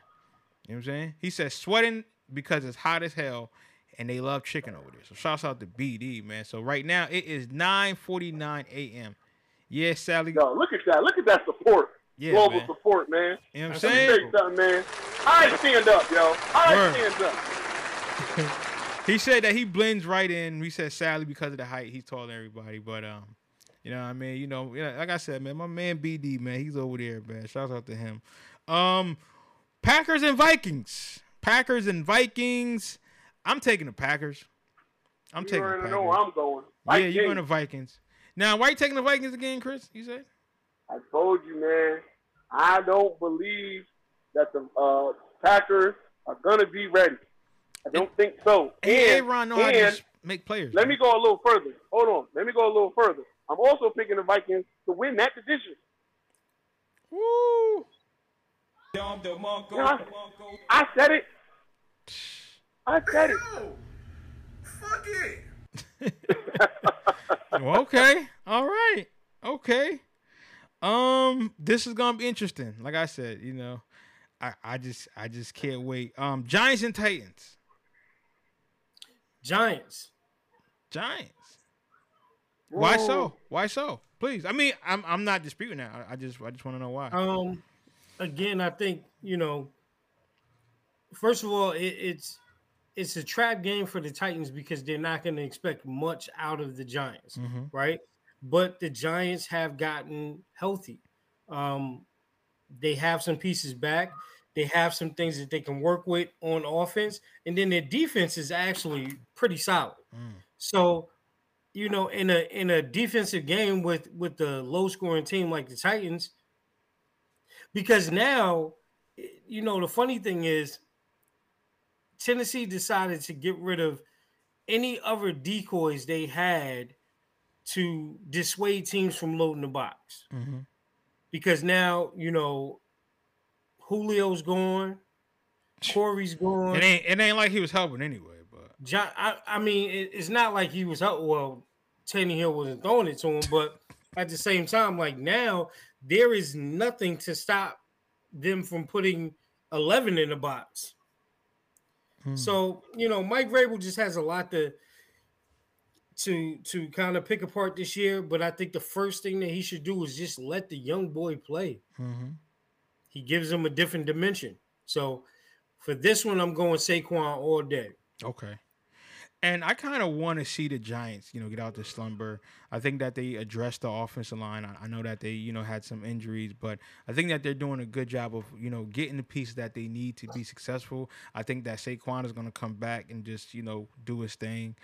what I'm saying? He said sweating because it's hot as hell, and they love chicken over there. So shouts out to BD, man. So right now it is 9:49 a.m. Yeah, Sally. Yo, look at that. Look at that support. Yeah, Global man. support, man. You know what I'm That's Let me saying? tell something, man. I stand up, yo. I Word. stand up. He said that he blends right in. He said Sally because of the height. He's taller than everybody, but um, you know what I mean. You know, like I said, man, my man BD, man, he's over there, man. Shouts out to him. Um, Packers and Vikings. Packers and Vikings. I'm taking the Packers. I'm You taking the already Packers. know where I'm going. yeah, you're going to Vikings. Now, why are you taking the Vikings again, Chris? You said? I told you, man. I don't believe that the uh, Packers are gonna be ready. I don't think so. And And, Aaron know how to just make players. let man. me go a little further. Hold on. Let me go a little further. I'm also picking the Vikings to win that division. Woo! I, I said it. I said it. Yo, fuck it. Well, okay. All right. Okay. Um, this is gonna be interesting. Like I said, you know, I, I just I just can't wait. Um, Giants and Titans. Giants. Giants. Why so? Why so? Please. I mean, I'm I'm not disputing that. I, I just I just want to know why. Um, again, I think you know. First of all, it, it's it's a trap game for the Titans because they're not going to expect much out of the Giants, Mhm. right? But the Giants have gotten healthy. Um, they have some pieces back. They have some things that they can work with on offense, and then their defense is actually pretty solid. Mm. So, you know, in a in a defensive game with with the low scoring team like the Titans, because now, you know, the funny thing is, Tennessee decided to get rid of any other decoys they had to dissuade teams from loading the box. Mhm. Because now, you know, Julio's gone, Corey's gone. It ain't it ain't like he was helping anyway, but John, I, I mean, it, it's not like he was out. Well, Tannehill wasn't throwing it to him, but at the same time, like now, there is nothing to stop them from putting eleven in the box. Hmm. So you know, Mike Vrabel just has a lot to to to kind of pick apart this year. But I think the first thing that he should do is just let the young boy play. Mhm. He gives them a different dimension. So for this one, I'm going Saquon all day. Okay. And I kind of want to see the Giants, you know, get out the slumber. I think that they addressed the offensive line. I, know that they, you know, had some injuries, but I think that they're doing a good job of, you know, getting the pieces that they need to be successful. I think that Saquon is going to come back and just, you know, do his thing.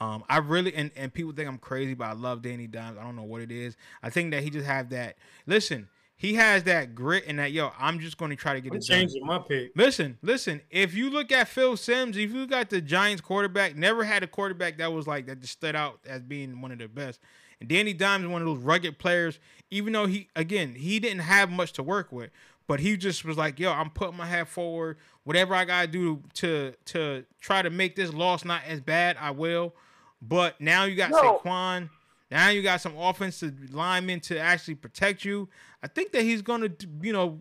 Um, I really and, and people think I'm crazy, but I love Danny Dimes. I don't know what it is. I think that he just have that. Listen, he has that grit and that yo. I'm just going to try to get I'm it done. my pick. Listen, listen. If you look at Phil Simms, if you got the Giants quarterback, never had a quarterback that was like that just stood out as being one of the best. And Danny Dimes is one of those rugged players. Even though he, again, he didn't have much to work with, but he just was like, "Yo, I'm putting my head forward. Whatever I gotta do to to try to make this loss not as bad, I will." But now you got No. Saquon. Now you got some offensive linemen to actually protect you. I think that he's gonna, you know,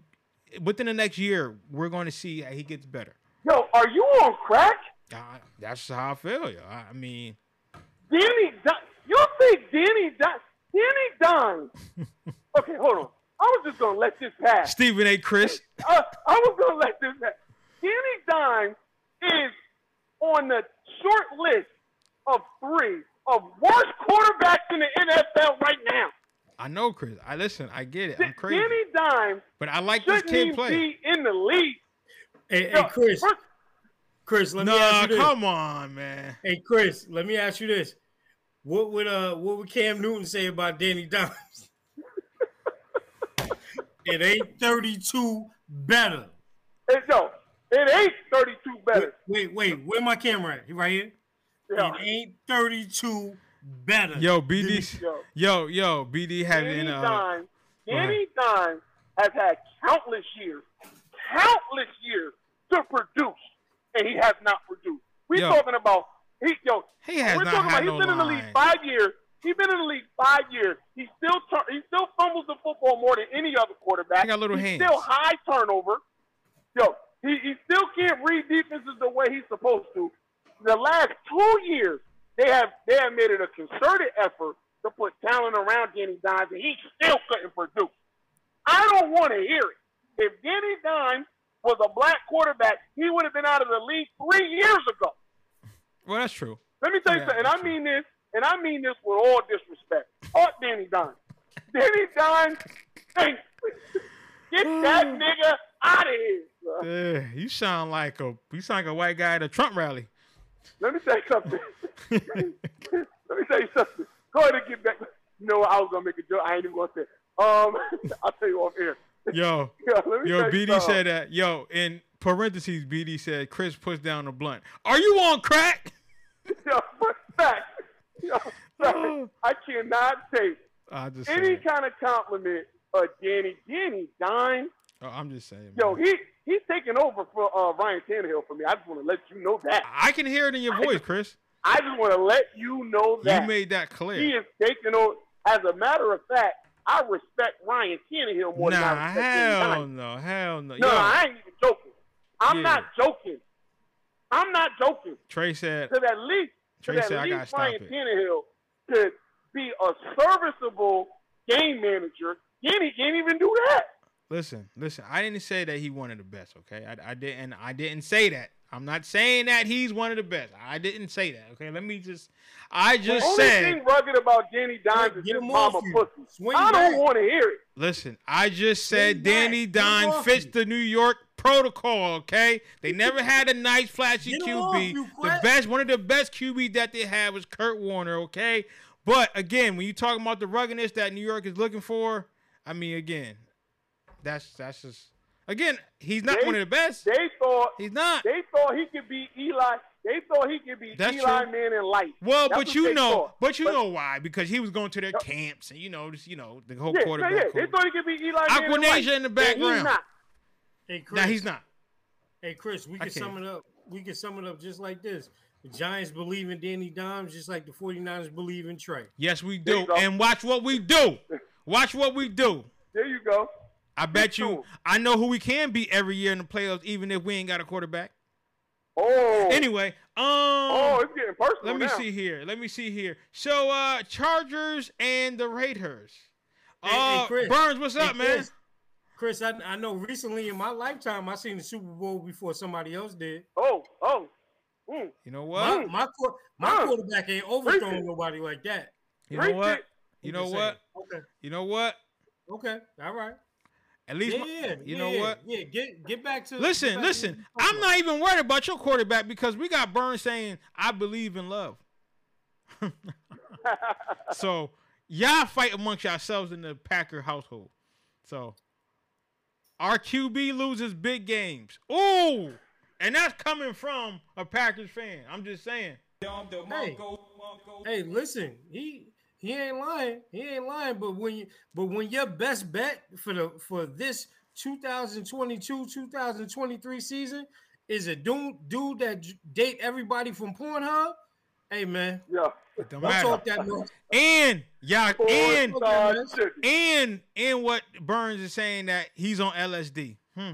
within the next year, we're going to see how he gets better. Yo, are you on crack? Uh, that's how I feel. Yo. I mean, Danny, you say Danny, Di- Danny Dimes. Okay, hold on. I was just gonna let this pass. Stephen A. Chris. Uh, I was gonna let this pass. Danny Dimes is on the short list of three of worst quarterbacks in the NFL right now. I know Chris. I listen. I get it. I'm crazy, Danny Dimes but I like this shouldn't kid play. be in the league. Hey, Yo, hey Chris, first- Chris, let me ask you this. come on, man. Hey Chris, let me ask you this. What would uh what would Cam Newton say about Danny Dimes? it ain't 32 better. Hey, yo, it ain't 32 better. wait, wait, where my camera at? Right here? Yo, It ain't 32 better. Yo, BD. yo, Yo, yo, BD having uh, ahead. Danny Dimes has had countless years, countless years to produce, and he has not produced. We Yo. talking about he yo. he has we're not talking about no he's been in the league five years. He's been in the league five years. He still tur- he still fumbles the football more than any other quarterback. He got little He's hands. Still high turnover. Yo, he, he still can't read defenses the way he's supposed to. The last two years, they have they have made it a concerted effort to put talent around Danny Dimes, and he still couldn't produce. I don't want to hear it. If Danny Dimes was a black quarterback, he would have been out of the league three years ago. Well, that's true. Let me tell you Yeah, something, and I true. mean this, and I mean this with all disrespect. Fuck Danny Dimes. Danny Dimes, hey, get that nigga out of here. bro. Uh, you sound like a you sound like a white guy at a Trump rally. Let me tell you something. Let me tell you something. Go ahead and get back. You know what? I was gonna make a joke. I ain't even gonna say. It. Um, I'll tell you off air. Yo, Yeah, yo, BD said that. Yo, in parentheses, BD said Chris puts down the blunt. Are you on crack? Yo, fact. Yo, fact. Oh. I cannot take any kind of compliment of Danny. Danny Dimes. Oh, I'm just saying. Yo, man. he he's taking over for uh, Ryan Tannehill for me. I just want to let you know that. I can hear it in your voice, Chris. I just want to let you know that You made that clear. he is taking over. As a matter of fact, I respect Ryan Tannehill more than I Nah, respect hell no, hell no. No, Yo, I ain't even joking. I'm Yeah. not joking. I'm not joking. Trey said. Because at least, Trey said at least Ryan it. Tannehill could be a serviceable game manager. Danny can't even do that. Listen, listen. I didn't say that he one of the best. Okay, I, I didn't. I didn't say that. I'm not saying that he's one of the best. I didn't say that. Okay, let me just. I just The only said. thing rugged about Danny Dimes is his mama pussy. Swing I don't want to hear it. Listen, I just said Swing. Danny Don fits you. the New York protocol. Okay, they never had a nice flashy Get QB. you, the best, one of the best QB that they had was Kurt Warner. Okay, but again, when you talking about the ruggedness that New York is looking for, I mean, again, that's that's just again, he's not They- one of the best. They thought He's not. they thought he could be Eli. They thought he could be That's Eli true. Man in life. Well, That's but you know, thought. but you But- know why? Because he was going to their camps and you know, just you know, the whole Yeah, yeah, quarterback. yeah. They coach. thought he could be Eli Man in life. Aquanasia in the And background. He's not. Hey, Chris. Now he's not. Hey, Chris, we can sum it up. We can sum it up just like this. The Giants believe in Danny Dimes just like the 49ers believe in Trey. Yes, we do. And watch what we do. Watch what we do. There you go. I bet you. I know who we can beat every year in the playoffs, even if we ain't got a quarterback. Oh. Anyway, um, Oh, it's getting personal let me now. see here. Let me see here. So, uh, Chargers and the Raiders. Hey, hey, Uh, Chris. Burns, what's Hey, up, man? Chris, Chris, I, I know recently in my lifetime I seen the Super Bowl before somebody else did. Oh, oh. Mm. You know what? my, quar- my Huh. quarterback ain't overthrowing nobody like that. You know Preach what? it. You know what? Okay. You know what? Okay. All right. At least, Yeah, my- yeah, you know yeah, what? Yeah, get get back to Listen, back listen. what you I'm not even worried about your quarterback because we got Burns saying, "I believe in love." so y'all fight amongst yourselves in the Packer household. So our QB loses big games. Ooh, and that's coming from a Packers fan. I'm just saying. Hey, hey, listen, he he ain't lying. He ain't lying. But when you but when your best bet for the for this 2022-2023 season is a dude dude that date everybody from Pornhub, hey man, Yeah. It don't don't matter. talk that much. And y'all, and star and and what Burns is saying that he's on LSD. Hmm.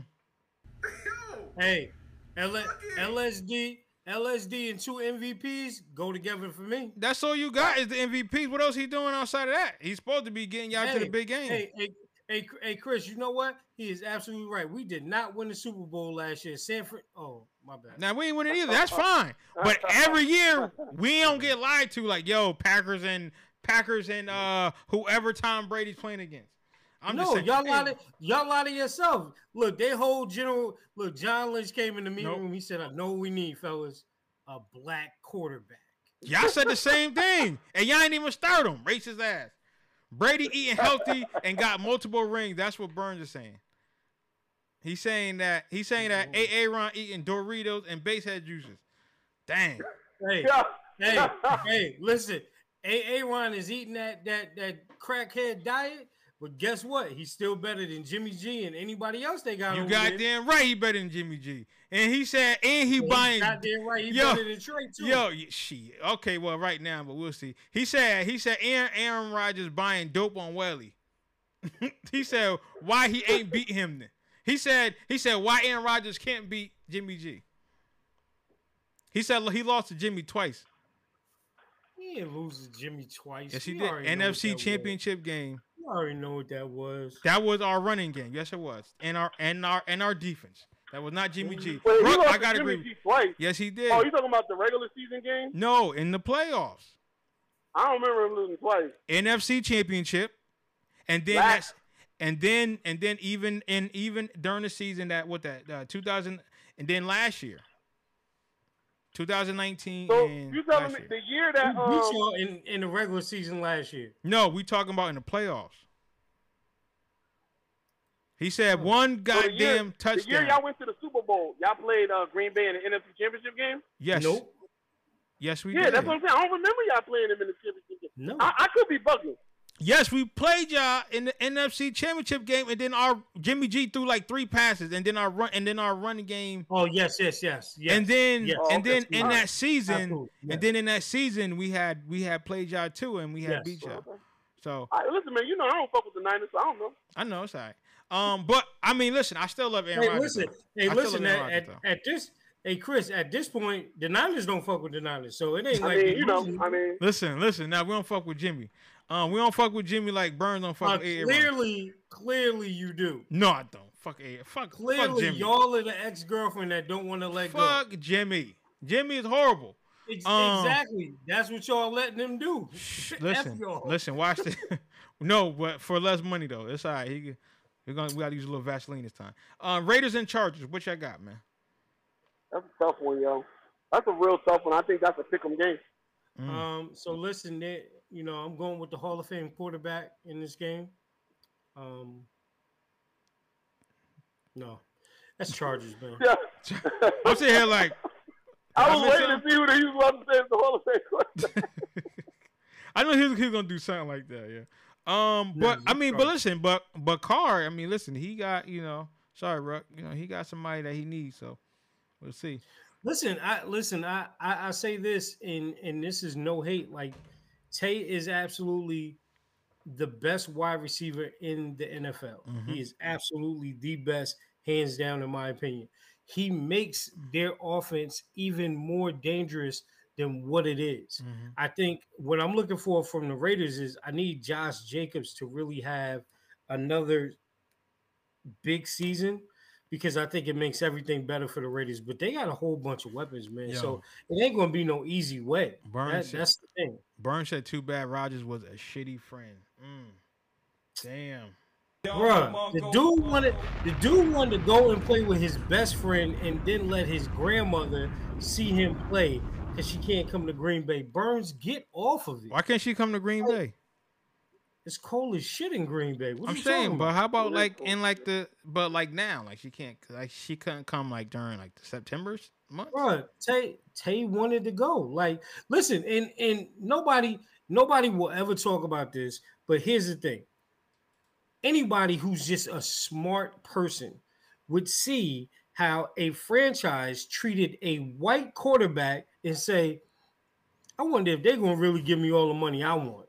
Yo, Hey, L- LSD, LSD, and two MVPs go together for me. That's all you got is the MVPs. What else he doing outside of that? He's supposed to be getting y'all to the big game. Hey, hey, hey, hey, Chris, you know what? He is absolutely right. We did not win the Super Bowl last year. Sanford. Oh, my bad. Now we ain't winning either. That's fine. But every year we don't get lied to like, yo, Packers and Packers and uh whoever Tom Brady's playing against. I'm no, just saying, y'all hey, lie to y'all lie to yourself. Look, they whole general. Look, John Lynch came in the meeting Nope. room. He said, "I know what we need, fellas, a black quarterback." y'all said the same thing, and y'all ain't even start him. Racist ass. Brady eating healthy and got multiple rings. That's what Burns is saying. He's saying that he's saying that A. Aaron eating Doritos and basehead juices. Dang. Hey, hey, hey, listen. A. Aaron is eating that that that crackhead diet, but guess what? He's still better than Jimmy G and anybody else they got. You over there. right. He better than Jimmy G. And he said, and he He's buying. goddamn right. he Yo, better than Trey too. Yo, shit. Okay, well, right now, but we'll see. He said, he said, Aaron, Aaron Rodgers buying dope on Welly. he said, why he ain't beat him then? He said, he said, why Aaron Rodgers can't beat Jimmy G? He said he lost to Jimmy twice. he didn't lose to Jimmy twice. Yes, he You did. already know what NFC. Championship game. You already know what that was. That was our running game. Yes, it was. And our and our and our defense. That was not Jimmy G. Wait, lost I gotta Jimmy agree. G twice. Yes, he did. Oh, you talking about the regular season game? No, in the playoffs. I don't remember him losing twice. NFC Championship, and then Last- that's and then and then even and even during the season that what that uh, 2000 and then last year, 2019 So and you telling last me year. the year that We um, saw in, in the regular season last year. no, we talking about in the playoffs. He said one so the year, goddamn the year touchdown. y'all went to the Super Bowl, y'all played uh, Green Bay in the NFC Championship game. yes, Nope. yes, we yeah, did. that's what I'm saying. I don't remember y'all playing them in the championship game. No. I, I could be bugging. Yes, we played y'all in the NFC Championship game, and then our Jimmy G threw like three passes, and then our run, and then our running game, Oh yes, yes, yes, yes. and then yes. and Oh, then okay. in Alright. that season, yes. and then in that season we had we had played y'all too, and we had Yes. beat y'all. So All right, listen, man. You know I don't fuck with the Niners, so I don't know. I know it's all right. Um, but I mean, listen, I still love Aaron Hey, Rodgers. listen, though. hey, I listen. At, Aaron at, at this, hey, Chris, at this point, the Niners don't fuck with the Niners, so it ain't I like mean, you know. I mean, Listen, listen. Now we don't fuck with Jimmy. Um, we don't fuck with Jimmy like Burns don't fuck Uh, with Aaron. clearly, clearly, you do. No, I don't. Fuck A. Fuck. fuck Clearly, Jimmy. y'all are the ex girlfriend that don't want to let go. Fuck Jimmy. Jimmy is horrible. Ex- um, exactly. That's what y'all letting them do. Listen, listen. Watch this. no, but for less money though, it's all right. He, we're gonna we gotta use a little Vaseline this time. Uh, Raiders and Chargers. What y'all got, man? that's a tough one, yo. That's a real tough one. I think that's a pick 'em game. Mm. Um, so listen, there, you know, I'm going with the Hall of Fame quarterback in this game. Um, no, that's Chargers, man. Yeah. I'm sitting here like I I was miss waiting him. to see who he was about to say is the Hall of Fame quarterback. I know he's, was, he was gonna do something like that, yeah. Um, but Yeah, I mean, but listen, but but Carr, I mean, listen, he got you know, sorry, Ruck, you know, he got somebody that he needs, so we'll see. Listen, I listen. I, I I say this, and and this is no hate. Like Tay is absolutely the best wide receiver in the NFL. Mhm. He is absolutely the best, hands down, in my opinion. He makes their offense even more dangerous than what it is. Mhm. I think what I'm looking for from the Raiders is I need Josh Jacobs to really have another big season because I think it makes everything better for the Raiders. But they got a whole bunch of weapons, man. Yo. So it ain't gonna be no easy way. Burns That- said- that's the thing. Burns said, "Too bad Rodgers was a shitty friend." Mm. Damn. Bruh, the dude wanted the dude wanted to go and play with his best friend and then let his grandmother see him play because she can't come to Green Bay. Burns, get off of it. Why can't she come to Green Bay? It's cold as shit in Green Bay. What I'm you saying, but how about like in like the but like now, like she can't like she couldn't come like during like the September's month. Bruh, Tay Tay wanted to go. Like, listen, and and nobody nobody will ever talk about this. But here's the thing: anybody who's just a smart person would see how a franchise treated a white quarterback and say, "I wonder if they're gonna really give me all the money I want."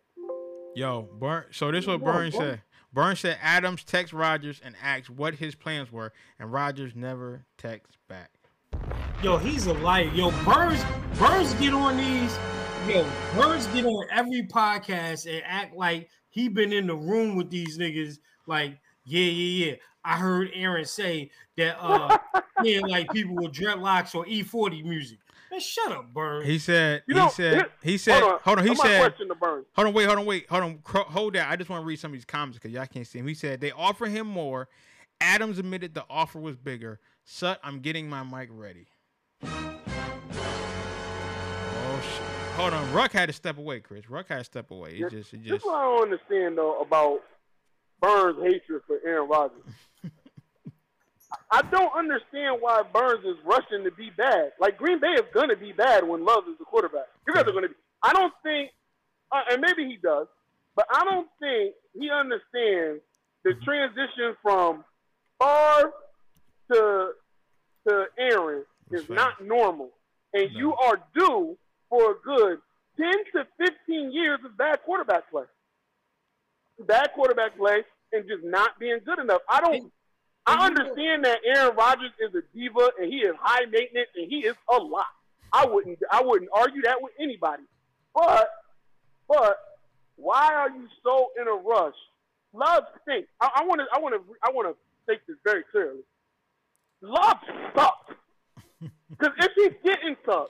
Yo, Burn. So this what Yeah, Burns said. Burns said Adams text Rodgers and asked what his plans were, and Rodgers never texts back. Yo, he's a liar. Yo, Burns, Burns get on these. Yo, Burns get on every podcast and act like he been in the room with these niggas. Like, yeah, yeah, yeah. I heard Aaron say that uh he ain't like people with dreadlocks or E40 music. Man, shut up, Burns. He said. You he know, said. here- He said. Hold on. he Here's my said. question to Burns. Hold on. Wait. Hold on. Wait. Hold on. Cro- Hold that. I just want to read some of these comments because y'all can't see him. He said they offer him more. Adams admitted the offer was bigger. Sut, I'm getting my mic ready. Oh shit. Hold on. Ruck had to step away, Chris. Ruck had to step away. It Yeah, just. It This just. is what I don't understand though about Burns' hatred for Aaron Rodgers. I don't understand why Burns is rushing to be bad. Like Green Bay is gonna be bad when Love is the quarterback. You guys are gonna be. I don't think, uh, and maybe he does, but I don't think he understands the transition from Favre to to Aaron is That's fair. not normal, and No. you are due for a good ten to fifteen years of bad quarterback play. Bad quarterback play and just not being good enough. I don't. I understand that Aaron Rodgers is a diva and he is high maintenance and he is a lot. I wouldn't. I wouldn't argue that with anybody. But, but why are you so in a rush? Love stinks. I want to. I want to. I want to state this very clearly. Love sucks. Because if he didn't suck,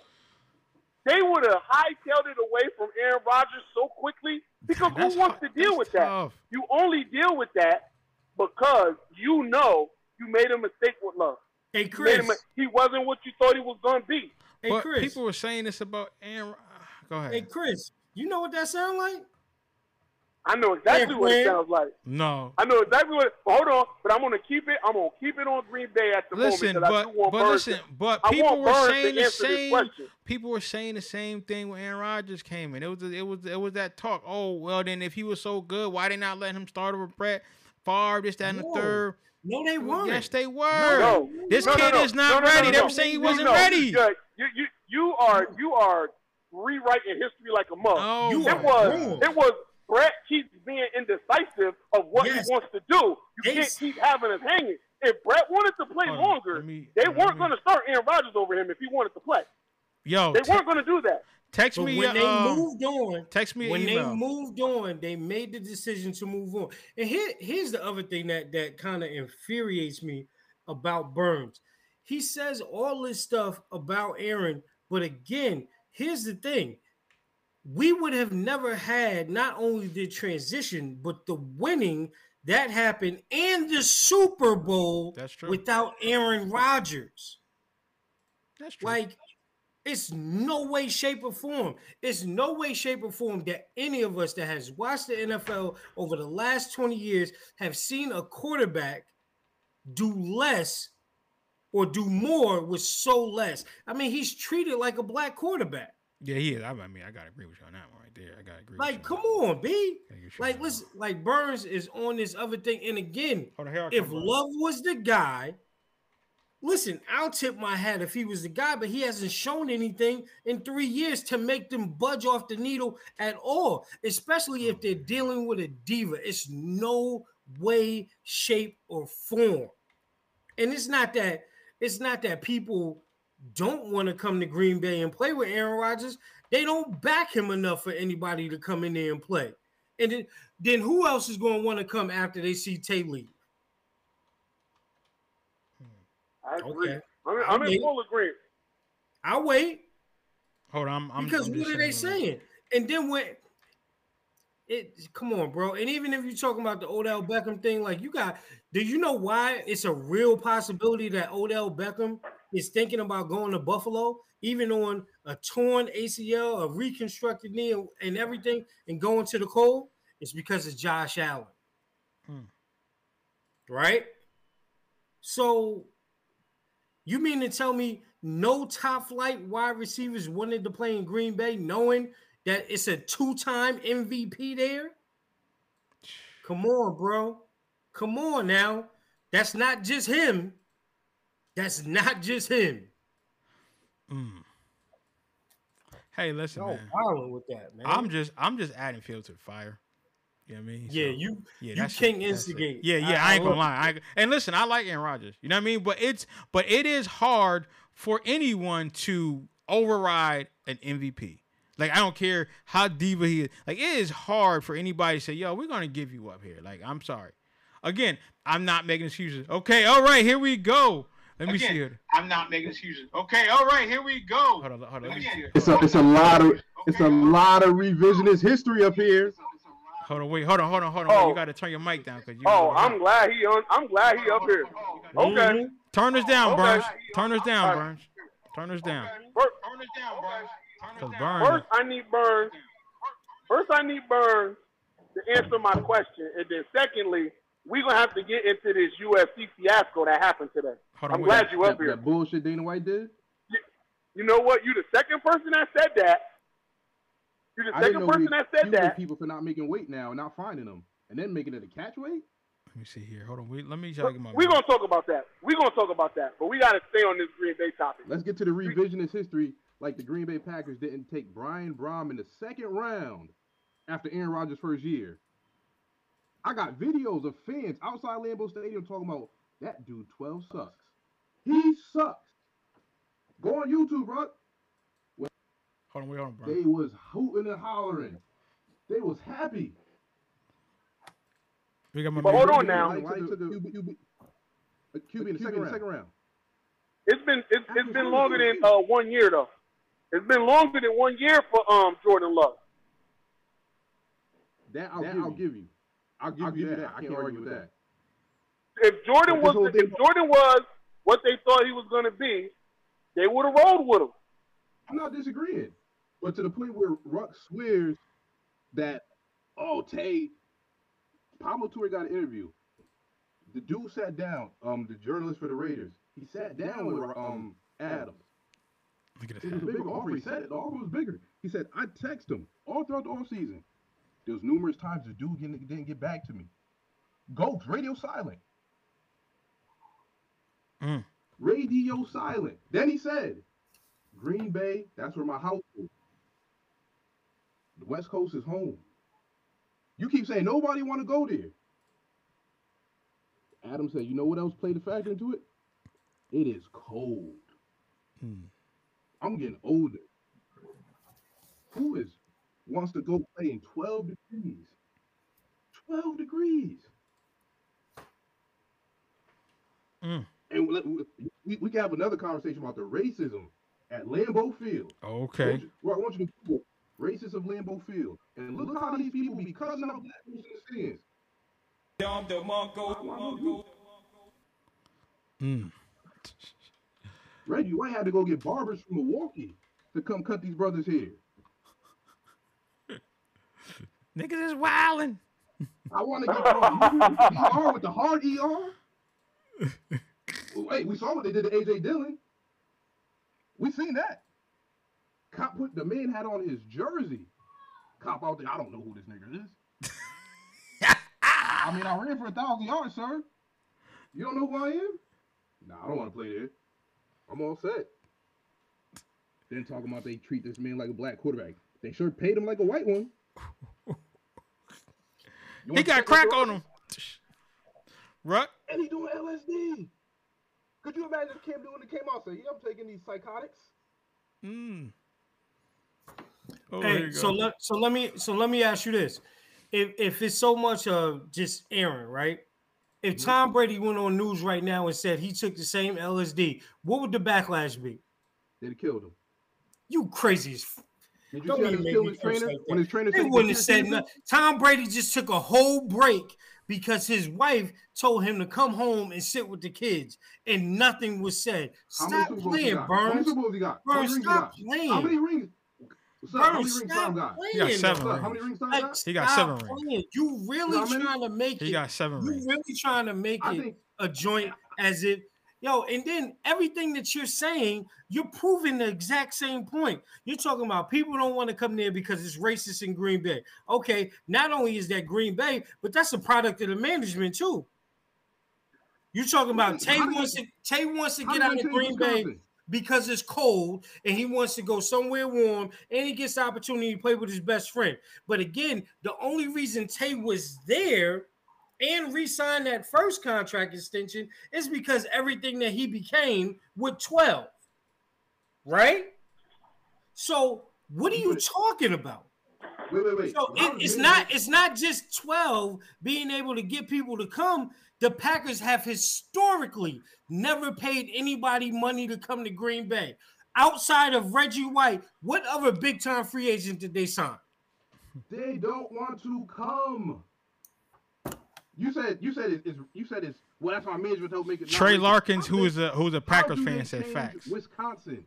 they would have hightailed it away from Aaron Rodgers so quickly. Because That's who wants to deal that's with that? You only deal with that because you know you made a mistake with love. hey, Chris. a he wasn't what you thought he was going to be. Hey, but Chris. people were saying this about Aaron. Go ahead. Hey, Chris. You know what that sound like? I know exactly Yeah, what it sounds like. No. I know exactly what. But hold on, but I'm gonna keep it. I'm gonna keep it on Green Bay at the Listen, moment. 'cause I but do want but listen, to- but people were Burns saying the same. People were saying the same thing when Aaron Rodgers came in. It was it was it was that talk. Oh well, then if he was so good, why they not let him start over Brett Favre? This, that, and the third. No, they weren't. Yes, they were. No, This no, no, kid no. is not No, no, no, ready. no, They no. were saying he wasn't ready. You, you, you, you are you are rewriting history like a mug. Oh, You it was wrong. it was Brett keeps being indecisive of what Yes. he wants to do. You can't keep having us hanging. If Brett wanted to play on. longer, me- they weren't going to start Aaron Rodgers over him if he wanted to play. Yo, They weren't going to do that. Text But me. when they um, moved on, text me when they moved on, they made the decision to move on. And here, here's the other thing that that kind of infuriates me about Burns. He says all this stuff about Aaron, but again, here's the thing: we would have never had not only the transition, but the winning that happened and the Super Bowl That's true. without Aaron Rodgers. That's true. Like, it's no way, shape, or form. It's no way, shape, or form that any of us that has watched the NFL over the last 20 years have seen a quarterback do less or do more with so less. I mean, he's treated like a black quarterback. yeah, he is. I mean, I gotta agree with you on that one right there. I gotta agree. Like, come on, B. Gotta get you Like, listen, like Burns is on this other thing. And again, oh, on, if. Love was the guy, listen, I'll tip my hat if he was the guy, but he hasn't shown anything in three years to make them budge off the needle at all, especially if they're dealing with a diva. It's no way, shape, or form. And it's not that it's not that people don't want to come to Green Bay and play with Aaron Rodgers. They don't back him enough for anybody to come in there and play. And then, then who else is going to want to come after they see Tay? I agree. Okay. I'm, in- I I'm in full agreement. I'll wait Hold on, I'm, I'm because I'm what are they saying, saying? And then when it come on, bro. And even if you're talking about the Odell Beckham thing, like you got, do you know why it's a real possibility that Odell Beckham is thinking about going to Buffalo, even on a torn ACL, a reconstructed knee, and- and everything, and going to the cold? It's because of Josh Allen, Hmm. right? So you mean to tell me no top flight wide receivers wanted to play in Green Bay, knowing that it's a two-time MVP there? Come on, bro. Come on now. That's not just him. That's not just him. Mm. Hey, listen, No man. problem with that, man. I'm just I'm just adding fuel to the fire. You know what I mean? yeah, So, you yeah, you that's can't it, instigate. Yeah, yeah, I, ain't gonna lie. I, and listen, I like Aaron Rodgers. You know what I mean? But it's but it is hard for anyone to override an MVP. Like I don't care how diva he is. Like it is hard for anybody to say, "Yo, we're gonna give you up here." Like I'm sorry. Again, I'm not making excuses. Okay, all right, here we go. Let me see it. I'm not making excuses. Okay, all right, here we go. Hold on, hold on. Let me see here. It's a it's a lot of it's a lot of revisionist history up here. Hold on, wait, hold on, hold on, hold on. Oh. You got to turn your mic down because you. Oh, I'm glad he on. I'm glad he up here. Okay. Mhm. Turn us down, Okay. Burns. Turn us down, All right. Burns. Turn us down. First, Turn it down, Burns. Turn it Cause down. Burns. first, I need Burns. First, I need Burns to answer my question, and then secondly, we're gonna have to get into this UFC fiasco that happened today. Hold on, I'm wait. glad you up That, here. that bullshit Dana White did. You know what? You the second person that said that. You the I didn't second person we that said accusing that. people for not making weight now and not finding them and then making it a catch weight. Let me see here. Hold on. Wait, let me try to get my. We're gonna talk about that. We're gonna talk about that, but we gotta stay on this Green Bay topic. Let's get to the revisionist history. Like the Green Bay Packers didn't take Brian Brohm in the second round after Aaron Rodgers' first year. I got videos of fans outside Lambeau Stadium talking about that dude 12 sucks. He sucks. Go on YouTube, bro. Hold on. Wait. Hold on, They was hooting and hollering. They was happy. We got my. But hold on now. Right to the QB, QB, uh, QB in the second, second round. It's been it's, it's been longer than uh, one year though. It's been longer than one year for um Jordan Love. That I'll, give, I'll give you. I'll give, you, that. I can't argue with that. If Jordan But this whole was if Jordan was what they thought he was gonna be, they would have rolled with him. I'm not disagreeing, but to the point where Ruck swears that Oh, Tay. Pablo Torre got an interview. The dude sat down, um, the journalist for the Raiders. He sat down with um Adams. Look at It was a bigger offer. He said it. The offer was bigger. He said, I text him all throughout the offseason. There was numerous times the dude didn't, didn't get back to me. Ghost, radio silent. Mm. Radio silent. Then he said, Green Bay, that's where my house is. West Coast is home. You keep saying nobody want to go there. Adam said, you know what else played a factor into it? It is cold. Mm. I'm getting older. Who is wants to go play in 12 degrees? 12 degrees. Mm. And we, we, we can have another conversation about the racism at Lambeau Field. Okay. want you, well, I want you to Google racism of Lambeau Field. And look how these people be cussing out black people in the stands. Mm. Reggie White had to go get barbers from Milwaukee to come cut these brothers' hair. Niggas is wilding. I want to get ER with the hard ER. Wait, we saw what they did to AJ Dillon. We seen that. Cop put the man had on his jersey. Cop out there. I don't know who this nigga is. I mean, I ran for a thousand yards, sir. You don't know who I am? Nah, I don't want to play there. I'm all set. Then talking about they treat this man like a black quarterback. They sure paid him like a white one. He got crack on him. Ruck. And he doing LSD. Could you imagine if Cam doing the came out and say, "Yeah, I'm taking these psychotics." Mm. Oh, Hey, so let so let me so let me ask you this: if if it's so much of just Aaron, right? If Mm-hmm. Tom Brady went on news right now and said he took the same LSD, what would the backlash be? They'd have killed him. You crazy as f- Did you Don't see how even they make killed me his trainer like when his trainer They he wouldn't have said nothing. Tom Brady just took a whole break because his wife told him to come home and sit with the kids, and nothing was said. Stop Super Bowls he playing, got? How many Burns. Super Bowls he got? Burns, stop playing. How many rings? Sir, how many rings Tom got? He got seven rings. how many rings Tom Like, got? He got stop seven rings. playing. You really how many? trying to make He it. got seven You rings. really trying to make I it think a joint as if yo, and then everything that you're saying, you're proving the exact same point. You're talking about people don't want to come there because it's racist in Green Bay. Okay, not only is that Green Bay, but that's a product of the management too. You're talking about Tay wants to Tay wants to get did out of change Green Bay Wisconsin? Because it's cold and he wants to go somewhere warm and he gets the opportunity to play with his best friend. But again, the only reason Tay was there and re-signed that first contract extension is because everything that he became with 12. Right? So what are you talking about? Wait, wait, wait. So it, it's not it's not just 12 being able to get people to come. The Packers have historically never paid anybody money to come to Green Bay. Outside of Reggie White, what other big time free agent did they sign? They don't want to come. You said you said it's, it's you said it's well that's why management helped make it. Trey. Larkins, How who did is a who's a Packers fan, said facts. Wisconsin.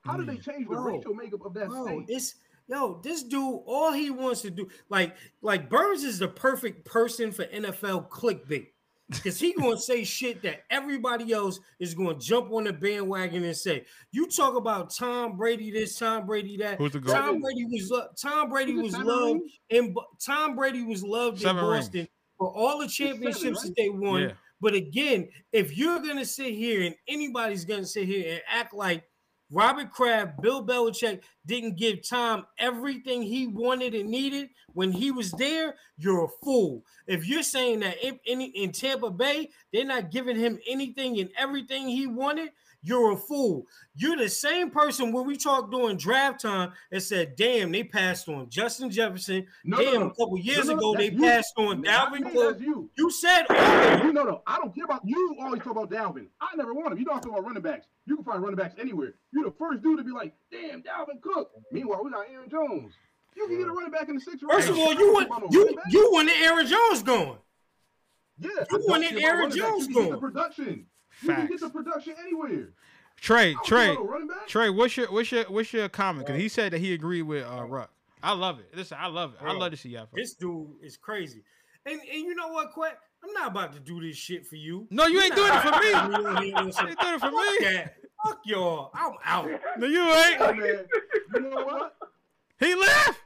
How did they hmm. change the Bro. racial makeup of that Bro, state? it's yo, this dude, all he wants to do, like, like Burns is the perfect person for NFL clickbait. Because he gonna say shit that everybody else is gonna jump on the bandwagon and say. You talk about Tom Brady this, Tom Brady that. Who's the GOAT? Tom Brady was lo- Tom Brady was loved rings? in Tom Brady was loved Seven in rings. Boston for all the seven, championships right? that they won. Yeah. But again, if you're gonna sit here and anybody's gonna sit here and act like Robert Kraft, Bill Belichick didn't give Tom everything he wanted and needed when he was there, you're a fool. If you're saying that in, in, in Tampa Bay, they're not giving him anything and everything he wanted, you're a fool. You're the same person when we talked during draft time and said, damn, they passed on Justin Jefferson. No, damn, no, no. a couple years No, no, ago, they you. passed on Not Dalvin Cook. You. You said, oh, You know, no, I don't care about you. Always talk about Dalvin. I never want him. You don't talk about running backs. You can find running backs anywhere. You're the first dude to be like, damn, Dalvin Cook. Meanwhile, we got Aaron Jones. You can get a running back in the sixth round. First of all, you want care about no you running back. you wanted Aaron Jones going. yeah, you I don't wanted Aaron. Jones You can get going. the production. You can get the production anywhere. Trey, I don't care Trey, about no running back. Trey, what's your what's your what's your comment? Because he said that he agreed with uh Ruck. I love it. Listen, I love it. I love to see y'all. This dude is crazy. And and you know what, Quet? I'm not about to do this shit for you. No, you ain't doing it for me. You on here on You ain't doing it for Fuck me. that. Fuck y'all. I'm out. No, you ain't. Hey, man, you know what? He left.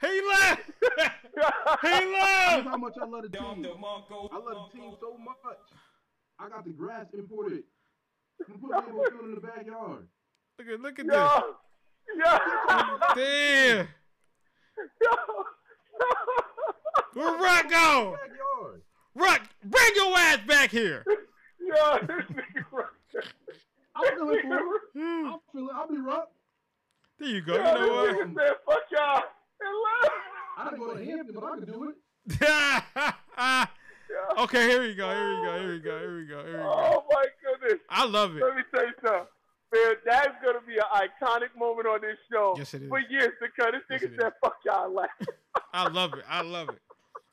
He left. he left. That's left. how much I love the team. I love the team so much. I got the grass imported. We put Lambeau Field in the backyard. Look at look at Yo, yo, this. Damn. Where Rock go? Backyard. Rock, bring your ass back here. yo, this nigga right there. I'm feeling for it. there I'm feeling. I'll be rough. There you go. Yo, You know what? nigga said, fuck y'all. And left. I didn't go to Hampton, but I could do it. Yeah. okay, here we go. Here we go. Here we go. Here we go. Here we go. Oh my goodness. I love it. Let me tell you something. Man, that's gonna be an iconic moment on this show Yes, it is. for years to come. This Yes, nigga it said, "Fuck y'all," laugh. I love it. I love it.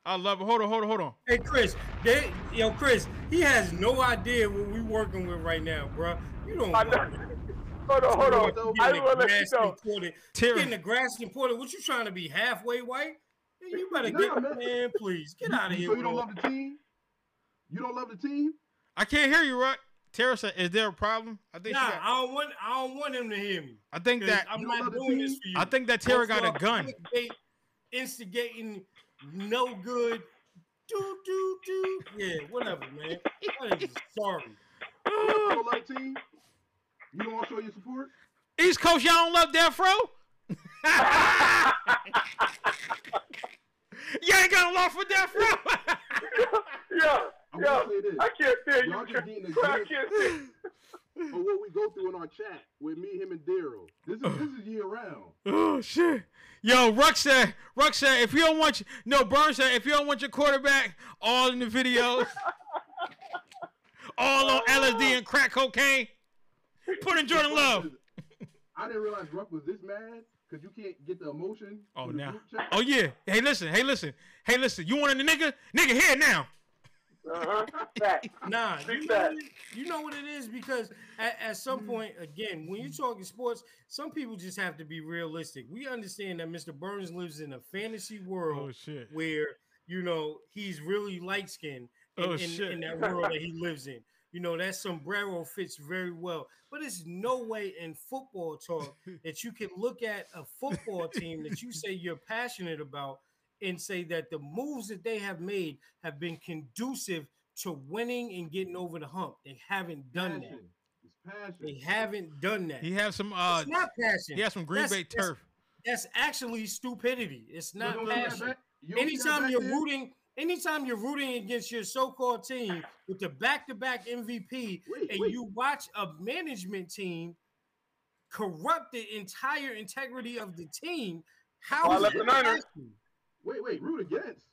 I love it. Hold on. Hold on. Hold on. Hey Chris, they, yo Chris, he has no idea what we working with right now, bro. You don't. I know. Hold on, hold on. I getting just want to let you know. Terry. getting the grass imported. What you trying to be halfway white? Man, You better Nah, get man. man, please get out of here. So you don't love the team? You don't love the team? I can't hear you, Rock. Tara said, "Is there a problem?" I think. she Nah, got- I don't want. I don't want him to hear me. I think that. I'm don't not love doing this for you. I think that Tara Don't got a gun. clickbait, instigating, no good. Do do do. Yeah, whatever, man. I am sorry. You don't love team? You don't want to show your support? East Coast, y'all don't love Death Row? you ain't got a love for Death Row? yeah, I'm yo, gonna say this. I can't stand Y'all you. just getting a I glimpse can't stand. of what we go through in our chat with me, him, and Daryl. This is this is year round. oh shit. Yo, Ruck said, Ruck said, if you don't want your, no, Burns said, if you don't want your quarterback all in the videos, all on LSD and crack cocaine, put in Jordan Love. I didn't realize Ruck was this mad because you can't get the emotion. Oh, the now. group chat. Oh yeah. Hey, listen. Hey, listen. Hey, listen. You want a nigga? Nigga here now. Uh-huh. Nah, you know, what it- you know what it is because at, at some point, again, when you're talking sports, some people just have to be realistic. We understand that Mr. Burns lives in a fantasy world Oh shit. where you know he's really light skinned in, Oh, in, in that world that he lives in. You know that sombrero fits very well, but it's no way in football talk that you can look at a football team that you say you're passionate about and say that the moves that they have made have been conducive to winning and getting over the hump. They haven't done that. It's passion. They haven't done that. He has some. Uh, it's not passion. he has some Green That's- Bay turf. That's actually stupidity. It's not don't see that passion back- you don't see that anytime you're there? rooting anytime you're rooting against your so-called team with the back-to-back MVP Wait, and wait. you watch a management team corrupt the entire integrity of the team Oh, how is left that the Niners. passion? Wait, wait, root against.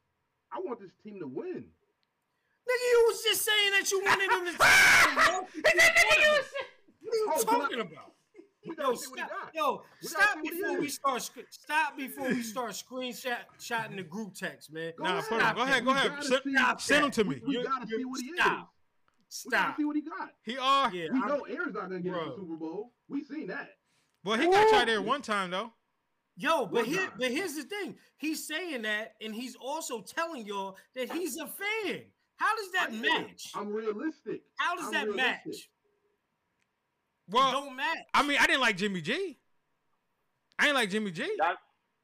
I want this team to win. nigga you was just saying that you wanted them to what are you Oh, can I- talking about We Yo, gotta see what he stop, yo, We stop see what he before we start. sc- Stop before we start screenshot shotting the group text, man. Go Nah, ahead. put. Go ahead. Go ahead. Send, see- send him to me. We You- gotta see what he is. stop. We gotta see what he got. He are. Yeah, We I'm- know Aaron's not gonna get Bro. us the Super Bowl. We seen that. Well, he got you there one time though. Yo, but here, but here's the thing. He's saying that, and he's also telling y'all that he's a fan. How does that I am. match? I'm realistic. How does I'm that realistic. match? Well, Don't match. I mean, I didn't like Jimmy G. I ain't like Jimmy G. Y'all,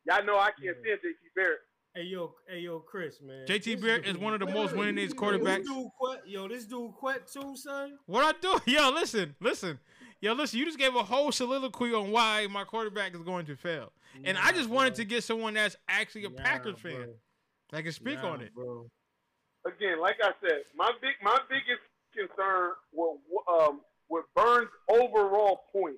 y'all know I can't stand JT Barrett. Hey yo, hey yo, Chris, man. JT This Barrett dude- is one of the most wait, winningest you- you- quarterbacks. This dude quit. Yo, this dude quit too, son. What I do? Yo, listen, listen. Yo, listen, you just gave a whole soliloquy on why my quarterback is going to fail. And I Nah, just wanted bro. to get someone that's actually a Nah, Packers bro. fan that can speak Nah, on it. bro. Again, like I said, my big my biggest concern with um with Burns' overall point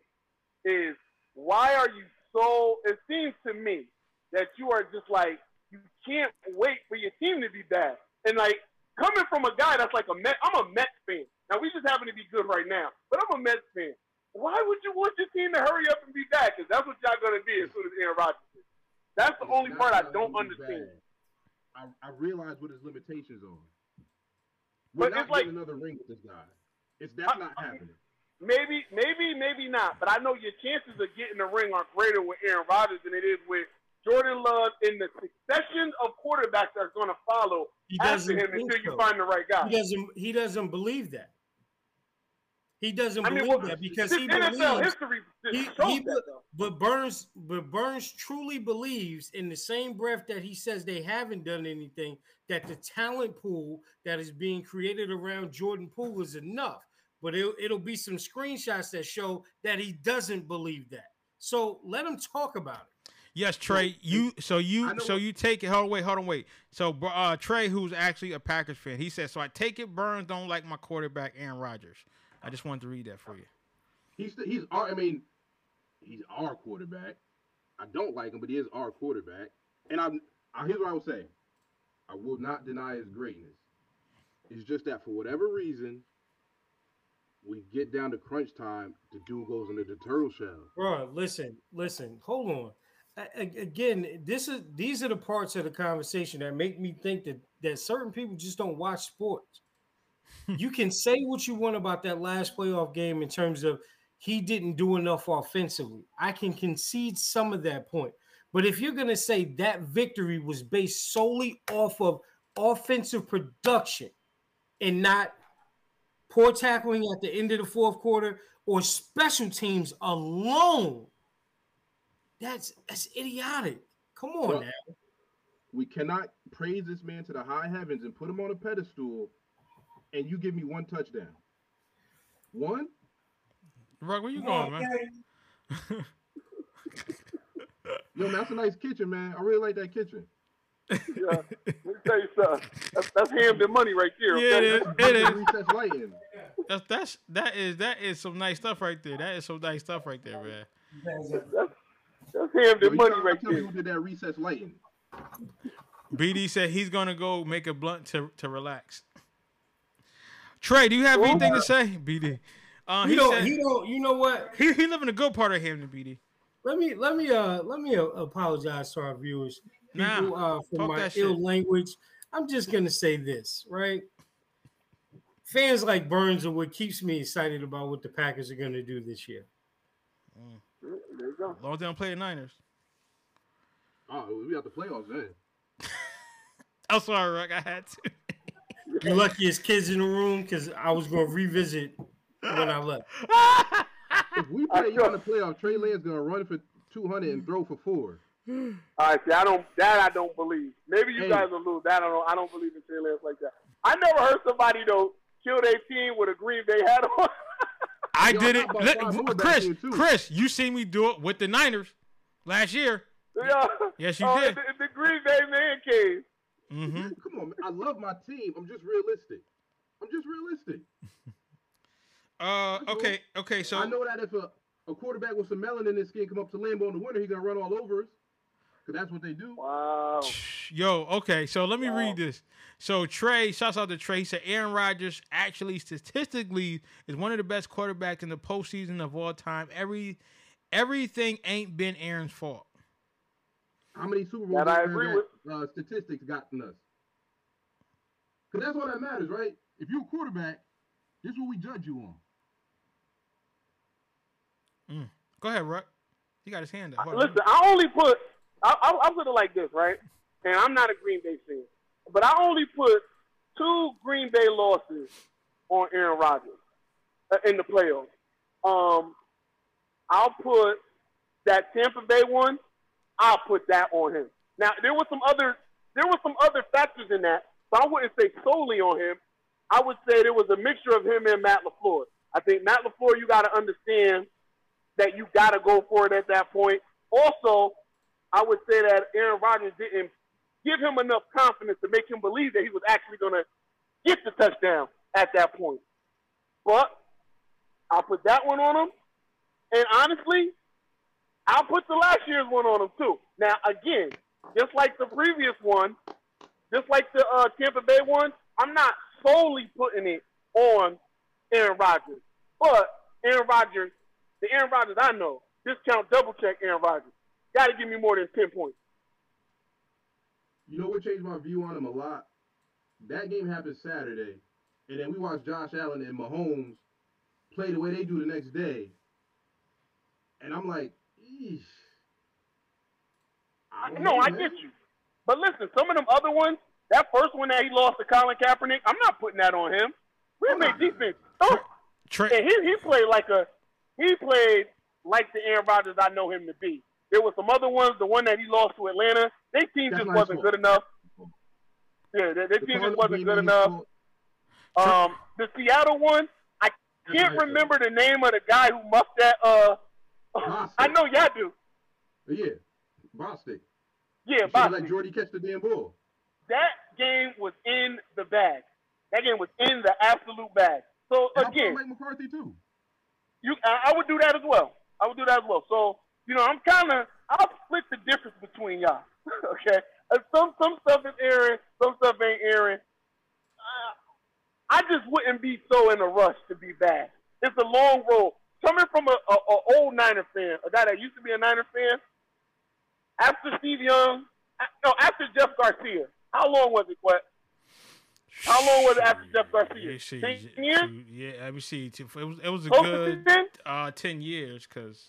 is why are you so? It seems to me that you are just like you can't wait for your team to be bad. And like coming from a guy that's like a Met, I'm a Mets fan. Now we just happen to be good right now, but I'm a Mets fan. Why would you want your team to hurry up and be bad? Because that's what y'all gonna be as soon as Aaron Rodgers. is. That's the It's only part I don't understand. I, I realize what his limitations are. We're But not it's like- getting another ring with this guy. It's that's I- not I- happening. Maybe, maybe, maybe not. But I know your chances of getting the ring are greater with Aaron Rodgers than it is with Jordan Love in the succession of quarterbacks that are going to follow He after doesn't him think until you find the right guy. He doesn't. He doesn't believe that. He doesn't I mean, believe well, that because he NFL believes. history He, he, that, though. but Burns, but Burns truly believes in the same breath that he says they haven't done anything. That the talent pool that is being created around Jordan Poole is enough. But it'll, it'll be some screenshots that show that he doesn't believe that. So let him talk about it. Yes, Trey. You so you so you take it. Hold on, wait, hold on, wait. So uh, Trey, who's actually a Packers fan, he said, "So I take it. Burns don't like my quarterback, Aaron Rodgers." I just wanted to read that for you. He's he's our. I mean, he's our quarterback. I don't like him, but he is our quarterback. And I'm. I, here's what I will say. I will not deny his greatness. It's just that for whatever reason, we get down to crunch time, the dude goes into the turtle shell. Bro, listen, listen, hold on. A- a- Again, this is these are the parts of the conversation that make me think that that certain people just don't watch sports. You can say what you want about that last playoff game in terms of he didn't do enough offensively. I can concede some of that point. But if you're going to say that victory was based solely off of offensive production and not poor tackling at the end of the fourth quarter or special teams alone, that's that's idiotic. Come on Well, now. We cannot praise this man to the high heavens and put him on a pedestal, and you give me one touchdown. One? Rug, where you going, man? Yo, man, that's a nice kitchen, man. I really like that kitchen. Yeah. Let me tell you something. That's, that's Hampton money right there. Yeah, Okay? it is. It is. That's that's that is that is some nice stuff right there. That is some nice stuff right there, man. That's, that's Yo, Hampton money right tell me there. who did that recess lighting? BD said he's gonna go make a blunt to to relax. Trey, do you have Well, anything to say, BD? Uh, You he know, said you know, you know what? he he live in a good part of Hampton, BD. Let me let me uh let me uh, apologize to our viewers. Nah, uh for my ill language. I'm just gonna say this, right? Fans like Burns are what keeps me excited about what the Packers are gonna do this year. There you go. Long as they don't play the Niners. Oh, we got the playoffs then. I'm sorry, Rick. I had to. You luckiest kids in the room because I was gonna revisit when I left. If we play you in the playoff, Trey Lance gonna run for 200 and throw for four. All right, see, I don't that I don't believe. Maybe you Hey. guys will lose. That I don't. I don't believe in Trey Lance like that. I never heard somebody though kill their team with a Green Bay hat on. I Yo, did it. got about Li- five more back Chris. Chris, you seen me do it with the Niners last year. yeah. Yes, you Oh, did. The, the Green Bay man cave. Mm-hmm. Come on, man. I love my team. I'm just realistic. I'm just realistic. Uh, okay, okay. So I know that if a, a quarterback with some melanin in his skin come up to Lambeau in the winter, he's gonna run all over us. Cause that's what they do. Wow. Yo, okay, so let me Wow. read this. So Trey, shouts out to Trey. He said Aaron Rodgers actually statistically is one of the best quarterbacks in the postseason of all time. Every everything ain't been Aaron's fault. How many Super Bowls That I has agree that, with. uh, statistics gotten us? Cause that's all that matters, right? If you're a quarterback, this is what we judge you on. Go ahead, Ruck. He got his hand up. Hold on. Listen, I only put. I, I, I put it like this, right? And I'm not a Green Bay fan, but I only put two Green Bay losses on Aaron Rodgers uh, in the playoffs. Um, I'll put that Tampa Bay one. I'll put that on him. Now there was some other there were some other factors in that, so I wouldn't say solely on him. I would say there was a mixture of him and Matt LaFleur. I think Matt LaFleur, you got to understand that you got to go for it at that point. Also, I would say that Aaron Rodgers didn't give him enough confidence to make him believe that he was actually going to get the touchdown at that point. But I'll put that one on him. And honestly, I'll put the last year's one on them too. Now, again, just like the previous one, just like the uh, Tampa Bay one, I'm not solely putting it on Aaron Rodgers. But Aaron Rodgers, the Aaron Rodgers I know, discount double check Aaron Rodgers. Got to give me more than 10 points. You know what changed my view on him a lot? That game happened Saturday, and then we watched Josh Allen and Mahomes play the way they do the next day. And I'm like, I, no, I get you. But listen, some of them other ones, that first one that he lost to Colin Kaepernick, I'm not putting that on him. Green Bay defense. Oh, and he he played like a he played like the Aaron Rodgers I know him to be. There were some other ones, the one that he lost to Atlanta, their team That's just wasn't good enough. Yeah, their, their The team just wasn't good enough. Um, the Seattle one, I can't remember the name of the guy who muffed that. Uh. I know y'all do. Yeah, Bostick. Yeah, Boston. let Jordy catch the damn ball. that game was in the bag. That game was in the absolute bag. So And again, Mike McCarthy too. you I, I would do that as well. I would do that as well. So you know, I'm kind of I'll split the difference between y'all. okay, Uh, some some stuff is Aaron, some stuff ain't Aaron. Uh, I just wouldn't be so in a rush to be bad. It's a long road. Coming from a, a, a old Niner fan, a guy that used to be a Niner fan, after Steve Young, no, after Jeff Garcia. How long was it, Quet? How long was it after Jeff Garcia? See, Ten years? Yeah, let me see. It was it was a Close good 10? uh ten years because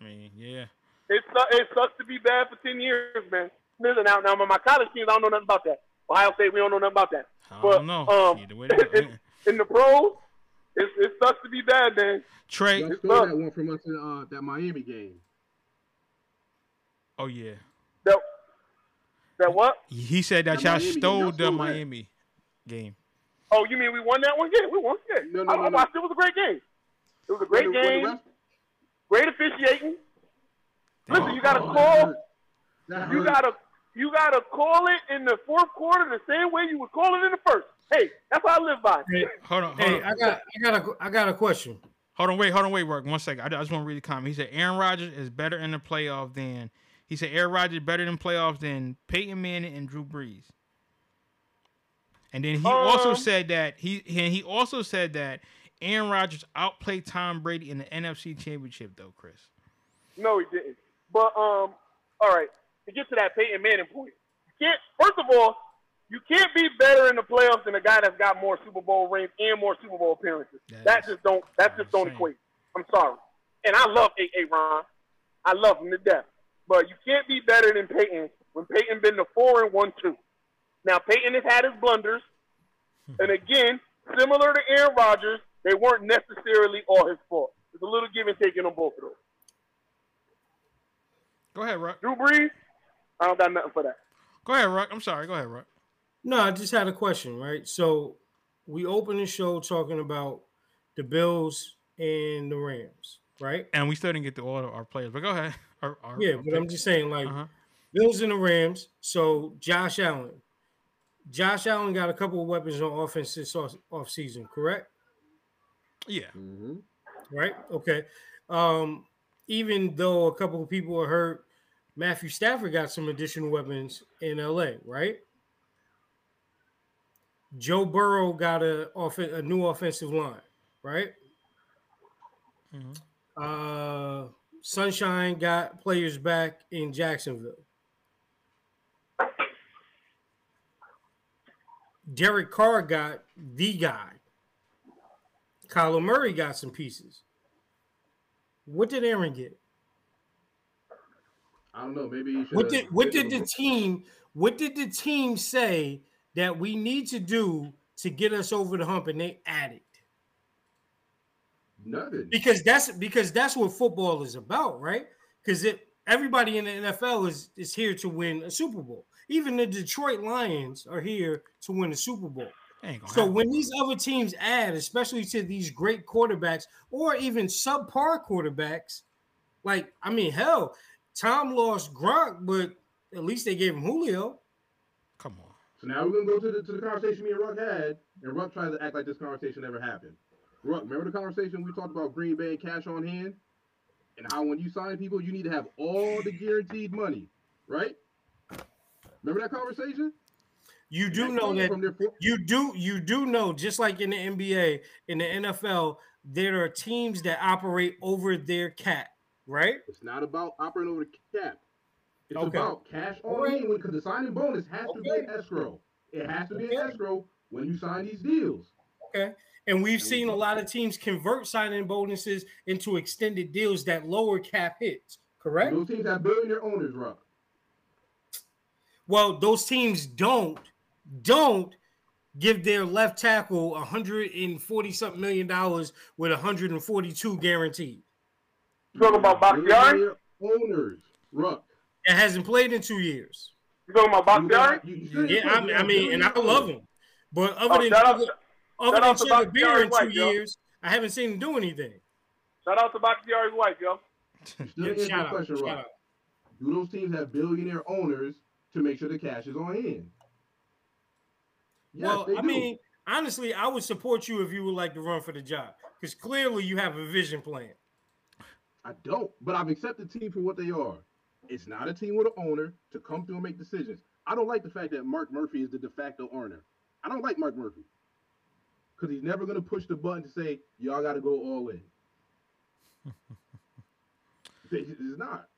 I mean yeah. It, su- it sucks to be bad for 10 years, man. Listen, now, now my college teams, I don't know nothing about that. Ohio State, we don't know nothing about that. I But, don't know. um, Either way, they in the pros, it, it sucks to be bad, man. Trey. Y'all stole that one from us in uh, that Miami game. Oh yeah. That, that what? He said that The y'all Miami stole y'all the stole that. Miami game. Oh, you mean we won that one? Yeah, we won. Yeah. No, no, I, no, I no. watched it. It was a great game. It was a great When the- the game. ref- Great officiating. Listen, you got to Oh, call. that hurt. That You gotta you gotta call it in the fourth quarter the same way you would call it in the first. Hey, that's what I live by. Hey, Hold on, hold hey, on. I got, I got a, I got a question. Hold on, wait, hold on, wait, work. One second. I, I just want to read the comment. He said Aaron Rodgers is better in the playoff than he said Aaron Rodgers is better in playoffs than Peyton Manning and Drew Brees. And then he also Um, said that he and he also said that Aaron Rodgers outplayed Tom Brady in the NFC Championship, though, Chris. No, he didn't. But um, all right. To get to that Peyton Manning point, you can't. First of all, you can't be better in the playoffs than a guy that's got more Super Bowl rings and more Super Bowl appearances. That That just don't. That just don't equate. I'm sorry. And I love A. A. Ron. I love him to death. But you can't be better than Peyton when Peyton been the four and one two. Now Peyton has had his blunders, hmm. and again, similar to Aaron Rodgers, they weren't necessarily all his fault. There's a little give and take in on both of those. Go ahead, Ruck. Drew Brees, I don't got nothing for that. Go ahead, Ruck. I'm sorry. Go ahead, Ruck. No, I just had a question, right? So we opened the show talking about the Bills and the Rams, right? And we still didn't get to all of our players, but go ahead. Our, our, Yeah, our but I'm just saying, like Uh-huh. Bills and the Rams. So Josh Allen, Josh Allen got a couple of weapons on offense this off, off season, correct? Yeah. Mhm. Right? Okay. Um, even though a couple of people are hurt, Matthew Stafford got some additional weapons in LA, right? Joe Burrow got a off a new offensive line, right? Mhm. Uh, Sunshine got players back in Jacksonville. Derek Carr got the guy. Kyler Murray got some pieces. What did Aaron get? I don't know. Maybe he should. What did what did the team what did the team say that we need to do to get us over the hump and they added? nothing? because that's because that's what football is about, right? Because it everybody in the NFL is is here to win a Super Bowl. Even the Detroit Lions are here to win a Super Bowl. So happen. when these other teams add, especially to these great quarterbacks or even subpar quarterbacks, like I mean, hell, Tom lost Gronk, but at least they gave him Julio. So now we're gonna go to the to the conversation me and Ruck had, and Ruck tries to act like this conversation never happened. Ruck, remember the conversation we talked about Green Bay and cash on hand, and how when you sign people, you need to have all the guaranteed money, right? Remember that conversation? You do know that their You do you do know just like in the NBA, in the NFL, there are teams that operate over their cap, right? It's not about operating over the cap. It's Okay. about cash on Alright. hand because the signing bonus has to be in escrow. It has to be in Okay. escrow when you sign these deals. Okay. And we've seen a lot of teams convert signing bonuses into extended deals that lower cap hits, correct? Those teams have billionaire owners, Ruck. Well, those teams don't don't give their left tackle 140 something million dollars with 142 guaranteed. You talking about Bakhtiari? Billionaire Owners, Ruck. It hasn't played in two years. You talking about You Bakhtiari? got- you- you Yeah, you I, I mean, and I love him, but other Oh, than other, other than to Beer in two White, yo. years, I haven't seen him do anything. shout out to Bakhtiari's wife, yo. You still Yeah, answer shout out, question, shout Ruck. out. Do those teams have billionaire owners to make sure the cash is on hand? Yes, well, they I do. mean, honestly, I would support you if you would like to run for the job because clearly you have a vision plan. I don't, but I've accepted teams for what they are. It's not a team with an owner to come through and make decisions. I don't like the fact that Mark Murphy is the de facto owner. I don't like Mark Murphy because he's never going to push the button to say y'all got to go all in. it's not.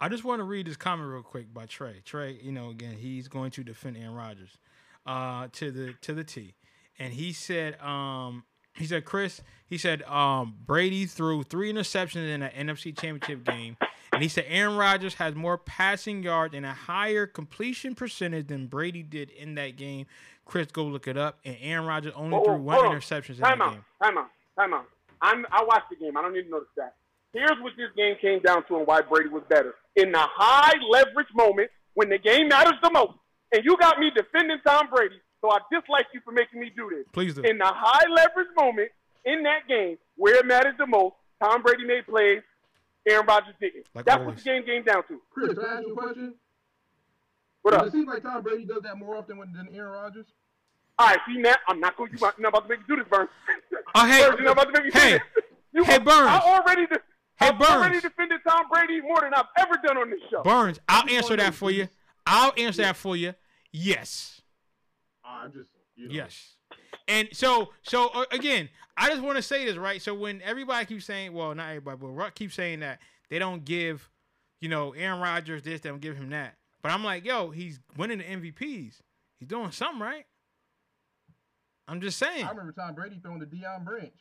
I just want to read this comment real quick by Trey. Trey, you know, again, he's going to defend Aaron Rodgers uh, to the to the T, and he said, um, he said, Chris, he said, um, Brady threw three interceptions in an NFC Championship game, and he said Aaron Rodgers has more passing yards and a higher completion percentage than Brady did in that game. Chris, go look it up, and Aaron Rodgers only threw one on. interception in that out, game. time out, time out. I'm, I watched the game. I don't need to know the stats. Here's what this game came down to and why Brady was better. In the high leverage moment, when the game matters the most, and you got me defending Tom Brady, so I dislike you for making me do this. Please do. In the high leverage moment in that game, where it matters the most, Tom Brady made plays, Aaron Rodgers didn't. Like That's always. what the game came down to. Chris, can I ask you a question? What Does up? it seem like Tom Brady does that more often than Aaron Rodgers? All right, see, Matt, I'm not going. to. You're not about to make you do this, Burns. Oh, hey, Burns, you're not about to make me hey, do this. You, hey, Burns. I already, de- Hey, I've already defended Tom Brady more than I've ever done on this show. Burns, I'll answer that for you. I'll answer that for you. Yes. I'm just, you know. Yes. And so, so uh, again, I just want to say this, right? So when everybody keeps saying, well, not everybody, but Ruck keeps saying that they don't give, you know, Aaron Rodgers this, they don't give him that. But I'm like, yo, he's winning the MVPs. He's doing something right. I'm just saying. I remember Tom Brady throwing the Deion Branch.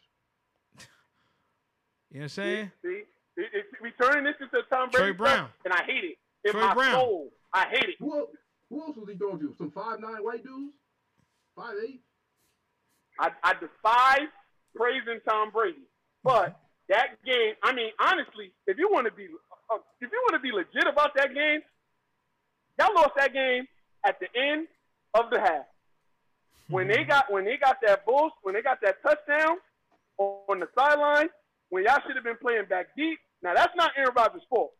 You know what I'm saying? See, it, it, we turning this into Tom Troy Brady Brown. stuff, and I hate it. In Troy my Brown. soul, I hate it. Who else, who else was he throwing to? Some five nine white dudes? Five eight? I, I despise praising Tom Brady, but that game. I mean, honestly, if you want to be, uh, if you want to be legit about that game, y'all lost that game at the end of the half. When they got when they got that boost, when they got that touchdown on the sideline, when y'all should have been playing back deep. Now that's not Aaron Rodgers' fault.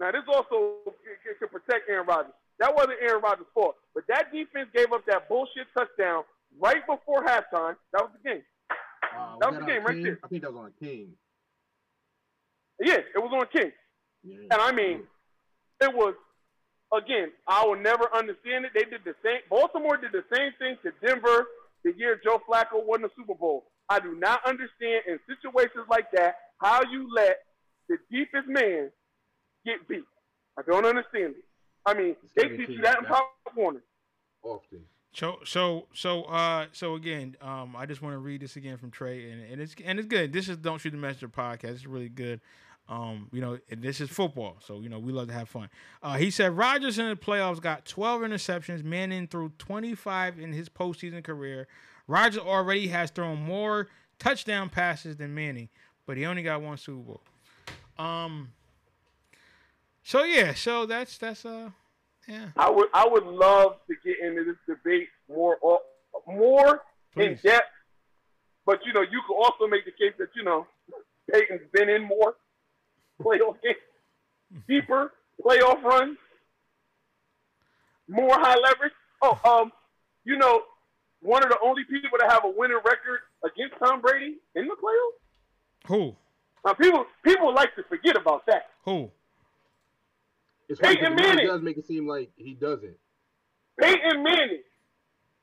Now this also can- can protect Aaron Rodgers. That wasn't Aaron Rodgers' fault, but that defense gave up that bullshit touchdown right before halftime. That was the game. Uh, That was the game right King? there. I think that was on King. Yeah, it was on King. Yeah. And I mean, it was again. I will never understand it. They did the same. Baltimore did the same thing to Denver the year Joe Flacco won the Super Bowl. I do not understand in situations like that how you let the deepest man get beat. I don't understand it. I mean, It's they gotta teach you that in that- Pop Warner. often. So so so uh so again, um I just want to read this again from Trey and, and it's and it's good. This is Don't Shoot the Messenger podcast. It's really good. Um, you know, and this is football, so you know we love to have fun. Uh, he said Rodgers in the playoffs got 12 interceptions. Manning threw 25 in his postseason career. Rodgers already has thrown more touchdown passes than Manning, but he only got one Super Bowl. Um. So yeah, so that's that's uh, yeah. I would I would love to get into this debate more o- more in depth. But you know, you could also make the case that you know Peyton's been in more playoff games, deeper playoff runs, more high leverage. Oh, um, you know, one of the only people to have a winning record against Tom Brady in the playoffs. Who Now, people people like to forget about that. who? It's funny Peyton 'cause Ron Manning. does make it seem like he doesn't. Peyton Manning.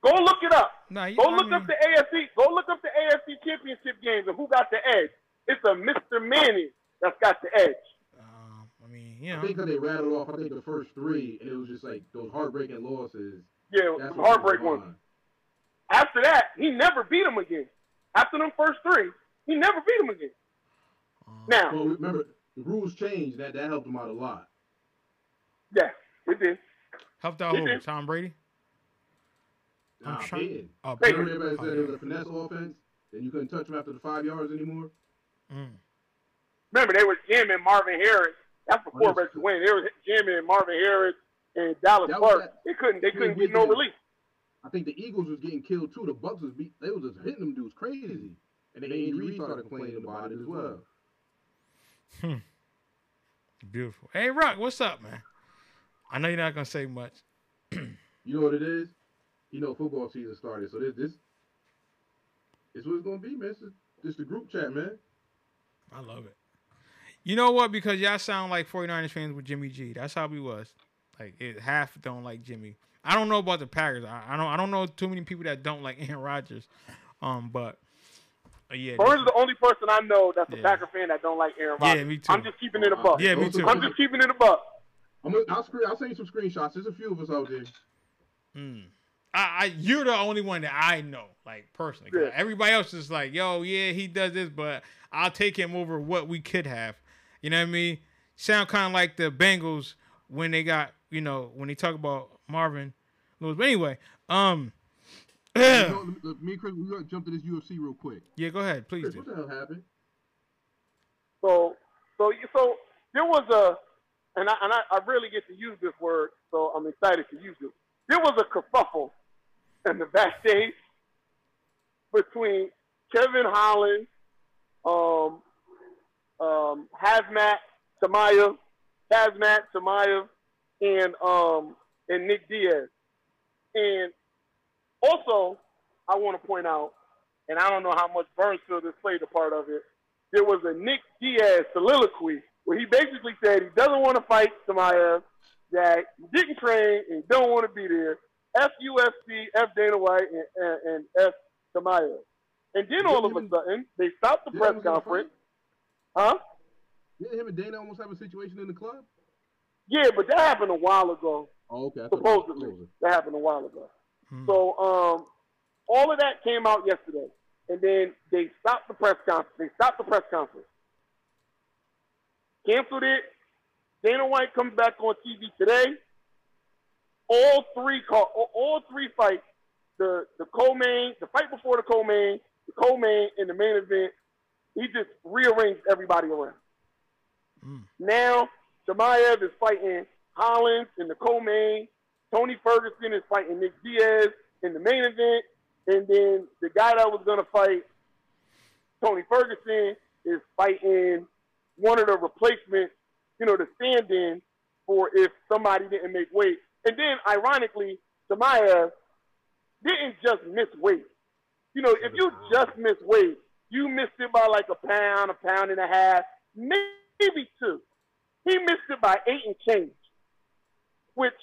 Go look it up. Nah, you- Go I look mean- up the AFC. Go look up the AFC Championship games and who got the edge. It's a Mr. Manning that's got the edge. Um, I mean, you I think because they rattled off, I think the first three, and it was just like those heartbreaking losses. Yeah, That's some what heartbreak was ones. After that, he never beat him again. After them first three, he never beat him again. Now, Well, remember the rules changed. That that helped him out a lot. Yeah, It did. Helped out He who? did. Tom Brady. I'm Nah, trying- Peyton. Oh, Hey, Remember everybody said it was Oh, a finesse offense, and you couldn't touch him after the five yards anymore. yeah. Mm. Remember, they were jamming Marvin Harris. That's before Oh, yes. Rex Wayne. They were jamming Marvin Harris and Dallas That Clark. They couldn't. They couldn't get no weekends. relief. I think the Eagles was getting killed too. The Bucks was beat. They was just hitting them dudes crazy, and then Andy Reid started complaining about it as well. Hmm. Beautiful. Hey, Rock, what's up, man? I know you're not gonna say much. You know what it is? You know football season started, so this this is what it's gonna be, man. It's just, just the group chat, man. I love it. You know what? Because y'all sound like 49ers fans with Jimmy G. That's how we was. Like it, half don't like Jimmy. I don't know about the Packers. I, I don't. I don't know too many people that don't like Aaron Rodgers. Um, but uh, yeah, Burns is the only person I know that's a Yeah. Packer fan that don't like Aaron Rodgers. Yeah, me too. I'm just keeping it a buck. yeah, me too. I'm just keeping it a buck. I'm gonna, I'll screen. I'll send you some screenshots. There's a few of us out there. Mm. I, I, you're the only one that I know, like personally. Yeah. Everybody else is like, yo, yeah, he does this, but I'll take him over what we could have. You know what I mean? Sound kind of like the Bengals when they got, you know, when they talk about Marvin Lewis. But anyway, um, You know, me and Chris, we gotta jump to this UFC real quick. yeah, go ahead, please Chris, do. what the hell happened? So, so, you- so there was a, and I and I, I really get to use this word, so I'm excited to use it. There was a kerfuffle in the backstage between Kevin Holland, um, um, Khamzat Chimaev, Khamzat Chimaev, and um, and Nick Diaz. And also, I want to point out, and I don't know how much Burnsfield has played a part of it. There was a Nick Diaz soliloquy where he basically said he doesn't want to fight Chimaev, that he didn't train and don't want to be there. F UFC, F Dana White, and, and, and F Chimaev. And then all of a sudden, they stopped the press almost have a conference. Huh? Didn't him and Dana almost have a situation in the club? Yeah, but that happened a while ago. Oh, okay. I thought it was Supposedly, closer. that happened a while ago. Hmm. So, um, all of that came out yesterday, and then they stopped the press conference. They stopped the press conference, canceled it. Dana White comes back on TV today. All three call, all- three fights, the the co-main, the fight before the co-main, the co-main, and the main event. He just rearranged everybody around. Mm. Now, Chimaev is fighting Holland in the co-main. Tony Ferguson is fighting Nick Diaz in the main event. And then the guy that was going to fight Tony Ferguson is fighting one of the replacements, you know, the stand-in for if somebody didn't make weight. And then, ironically, Chimaev didn't just miss weight. You know, if you just miss weight, you missed it by like a pound, a pound and a half, maybe two. He missed it by eight and change, which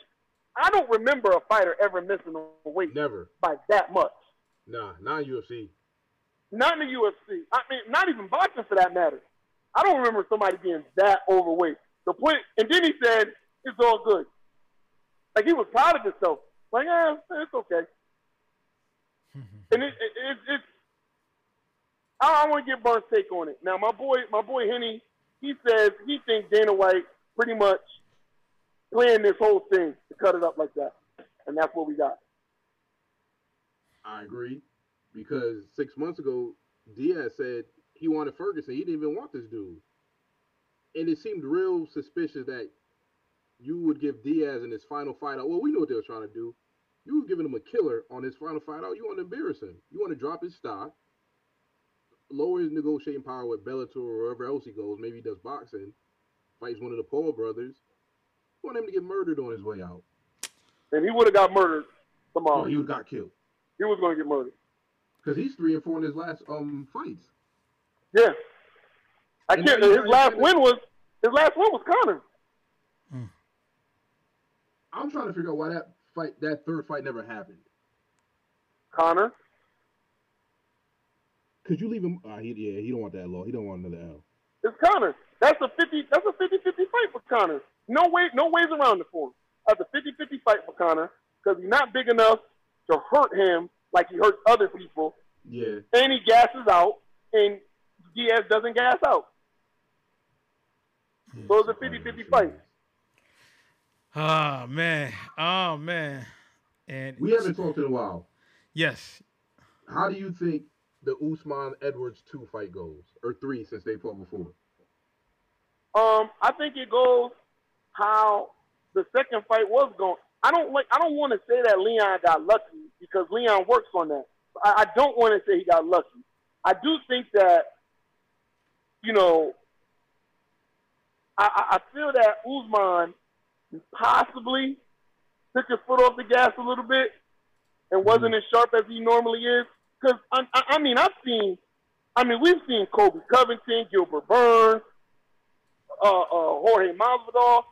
I don't remember a fighter ever missing a weight Never. by that much. Nah, not UFC. Not in the UFC. I mean, not even boxing for that matter. I don't remember somebody being that overweight. The point, and then he said, "It's all good." Like he was proud of himself. Like, yeah, it's okay. and it, it, it, it's, I, I want to get Burns' take on it. Now, my boy, my boy Henny, he says he thinks Dana White pretty much planned this whole thing to cut it up like that, and that's what we got. I agree. Because six months ago, Diaz said he wanted Ferguson. He didn't even want this dude. And it seemed real suspicious that you would give Diaz in his final fight out. Well, we know what they were trying to do. You were giving him a killer on his final fight out. You want to embarrass him. You want to drop his stock, lower his negotiating power with Bellator or wherever else he goes. Maybe he does boxing, fights one of the Paul brothers. You want him to get murdered on his way out. And he would have got murdered tomorrow. he would got killed. he was going to get murdered. Because he's three and four in his last um fights. Yeah. I And can't. then His last win was his last win was Conor. I'm trying to figure out why that fight, that third fight, never happened. Conor. Could you leave him? Uh, he, yeah, he don't want that law. He don't want another L. It's Conor. That's a 50 that's a 50-50 fight for Conor. No way no ways around it for him. That's a 50-50 fight for Conor because he's not big enough to hurt him like he hurts other people. Yeah, And he gasses out and Diaz doesn't gas out. So it's a 50-50 fight. Oh man. Oh man. And We haven't talked in a while. yes. How do you think the Usman Edwards two fight goes, or three since they fought before? Um, I think it goes how the second fight was going. I don't like. I don't want to say that Leon got lucky because Leon works on that. I, I don't want to say he got lucky. I do think that, you know, I, I feel that Usman possibly took his foot off the gas a little bit and wasn't as sharp as he normally is. Because I, I, I mean, I've seen, I mean, we've seen Colby Covington, Gilbert Burns, uh, uh, Jorge Masvidal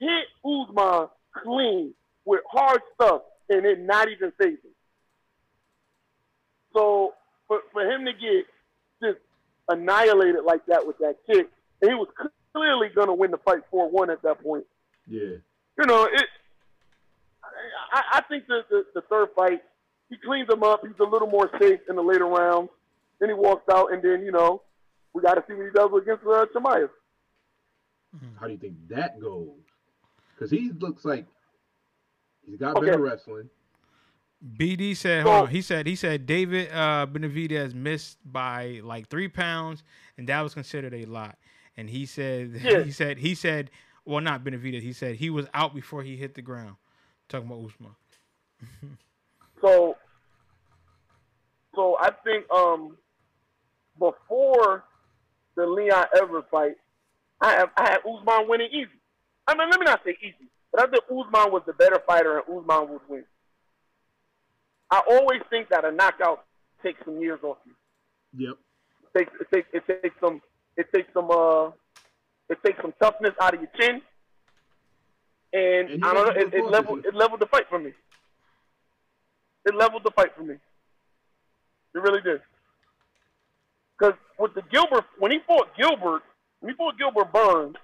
hit Usman clean with hard stuff and it not even phasing. So for, for him to get just annihilated like that with that kick, and he was clearly going to win the fight 4-1 at that point. Yeah. You know, it. I, I think the, the, the third fight, he cleans him up. He's a little more safe in the later rounds. Then he walks out, and then, you know, we got to see what he does against uh, Chimaev. How do you think that goes? Because he looks like he's got Okay. better wrestling. BD said, So- hold on. He said he said David uh, Benavidez missed by like three pounds, and that was considered a lot. And he said Yeah. he said he said well not Benavidez. He said he was out before he hit the ground. Talking about Usman. So, so I think um before the Leon Edwards fight, I have I had Usman winning easy. I mean, let me not say easy, but I think Usman was the better fighter and Usman would win. I always think that a knockout takes some years off you. Yep. It takes it takes it takes some it takes some uh it takes some toughness out of your chin. And, And I don't know, it, it leveled it leveled the fight for me. It leveled the fight for me. It really did. Because with the Gilbert, when he fought Gilbert, when he fought Gilbert Burns,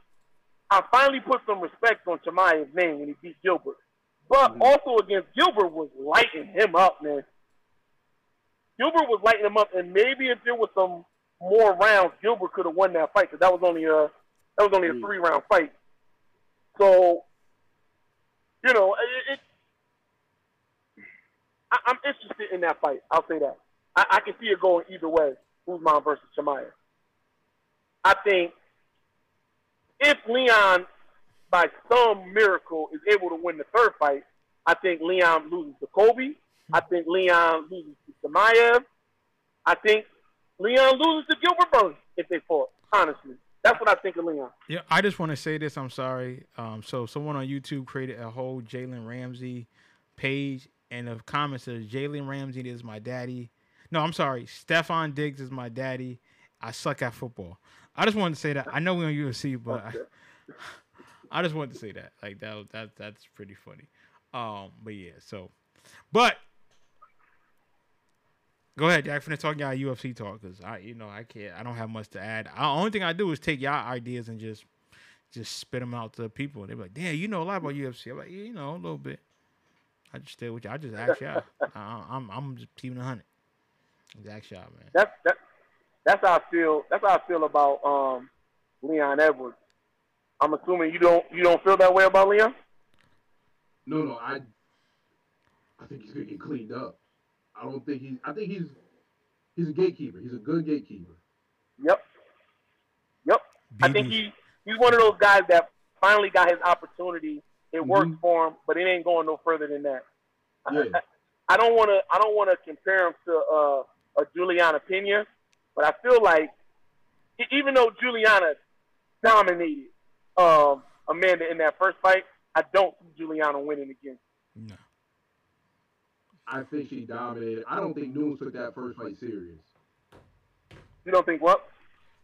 I finally put some respect on Chimaev's name when he beat Gilbert. But also against Gilbert was lighting him up, man. Gilbert was lighting him up, and maybe if there was some more rounds, Gilbert could have won that fight because that was only a that was only a Mm. three round fight. So, you know, it, it, I, I'm interested in that fight. I'll say that. I, I can see it going either way. Usman versus Chimaev. I think if Leon, by some miracle, is able to win the third fight, I think Leon loses to Colby. I think Leon loses to Chimaev. I think Leon loses to Gilbert Burns if they fought. Honestly, that's what I think of Leon. Yeah, I just want to say this. I'm sorry. Um, so someone on YouTube created a whole Jalen Ramsey page, and the comment says Jalen Ramsey is my daddy. No, I'm sorry. Stefon Diggs is my daddy. I suck at football. I just wanted to say that. I know we're on UFC, but I, I just wanted to say that. Like that. That that's pretty funny. Um, but yeah. So, but go ahead, Jack. Finna talk y'all UFC talk because I, you know, I can't. I don't have much to add. The only thing I do is take y'all ideas and just just spit them out to people. They're like, "Damn, you know a lot about UFC." I'm like, "Yeah, you know, a little bit." I just stay with you. I just ask y'all. I, I'm I'm just keeping a hundred. Just ask y'all, man. That's that. That's how I feel. That's how I feel about um, Leon Edwards. I'm assuming you don't you don't feel that way about Leon. No, no, I I think he's gonna get cleaned up. I don't think he's I think he's he's a gatekeeper. He's a good gatekeeper. Yep. Yep. I think he he's one of those guys that finally got his opportunity. It worked Mhm. for him, but it ain't going no further than that. Yeah. I don't want to. I don't want to compare him to uh, a Julianna Peña, but I feel like even though Julianna dominated um, Amanda in that first fight, I don't see Julianna winning again. No. I think she dominated. I don't think Nunes took that first fight serious. You don't think what?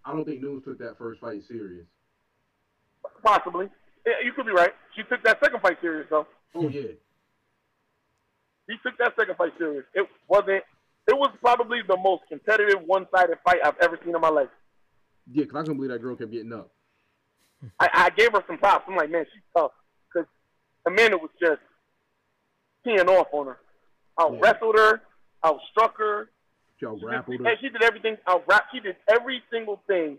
I don't think Nunes took that first fight serious. Possibly. Yeah, you could be right. She took that second fight serious though. Oh yeah. He took that second fight serious. It wasn't. It was probably the most competitive, one-sided fight I've ever seen in my life. Yeah, because I couldn't believe that girl kept getting up. I, I gave her some props. I'm like, man, she's tough. Because Amanda was just teeing off on her. Out wrestled her, I struck her. She out She grappled did, her. and she did everything. Out rap. She did every single thing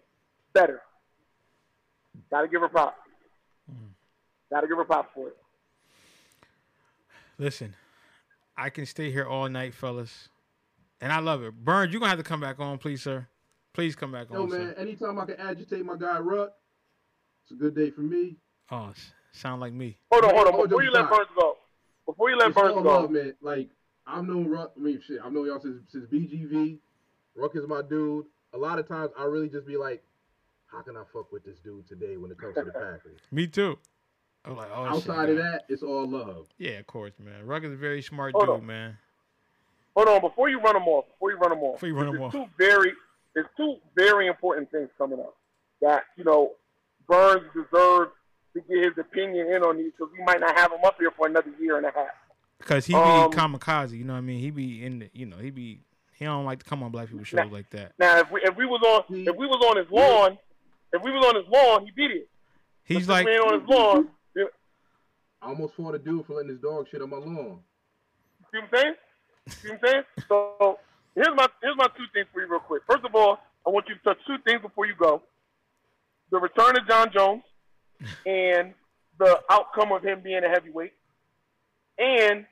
better. Got to give her props. Got to give her props for it. Listen, I can stay here all night, fellas, and I love it. Burns, you're gonna have to come back on, please, sir. Please come back Yo, on, man, sir. anytime I can agitate my guy Ruck, it's a good day for me. Oh, sound like me. Hold on, hold on. Hold Before on, you let Doc. Burns go, before you let It's Burns all go, love, man. Like I've known Ruck. I mean, shit, I've known y'all since since BGV. Ruck is my dude. A lot of times, I really just be like, how can I fuck with this dude today when it comes to the Packers? Me too. I'm like, oh, shit, Outside of that, it's all love. yeah, of course, man. Ruck is a very smart Hold dude, on. man. hold on. Before you run them off, before you run them off, Before you run 'em there's off. two very, there's two very important things coming up that you know Burns deserves to get his opinion in on these because we might not have him up here for another year and a half. Because he be Um, kamikaze, you know what I mean? He be in the, you know, he be, he don't like to come on black people shows Nah. like that. Now, if we if we was on if we was on his lawn, if we was on his lawn, he beat it. He's But like, man on his lawn. You I almost fought a dude for letting his dog shit on my lawn. see what I'm saying? See what I'm saying? So here's my here's my two things for you real quick. First of all, I want you to touch two things before you go: the return of Jon Jones and the outcome of him being a heavyweight. And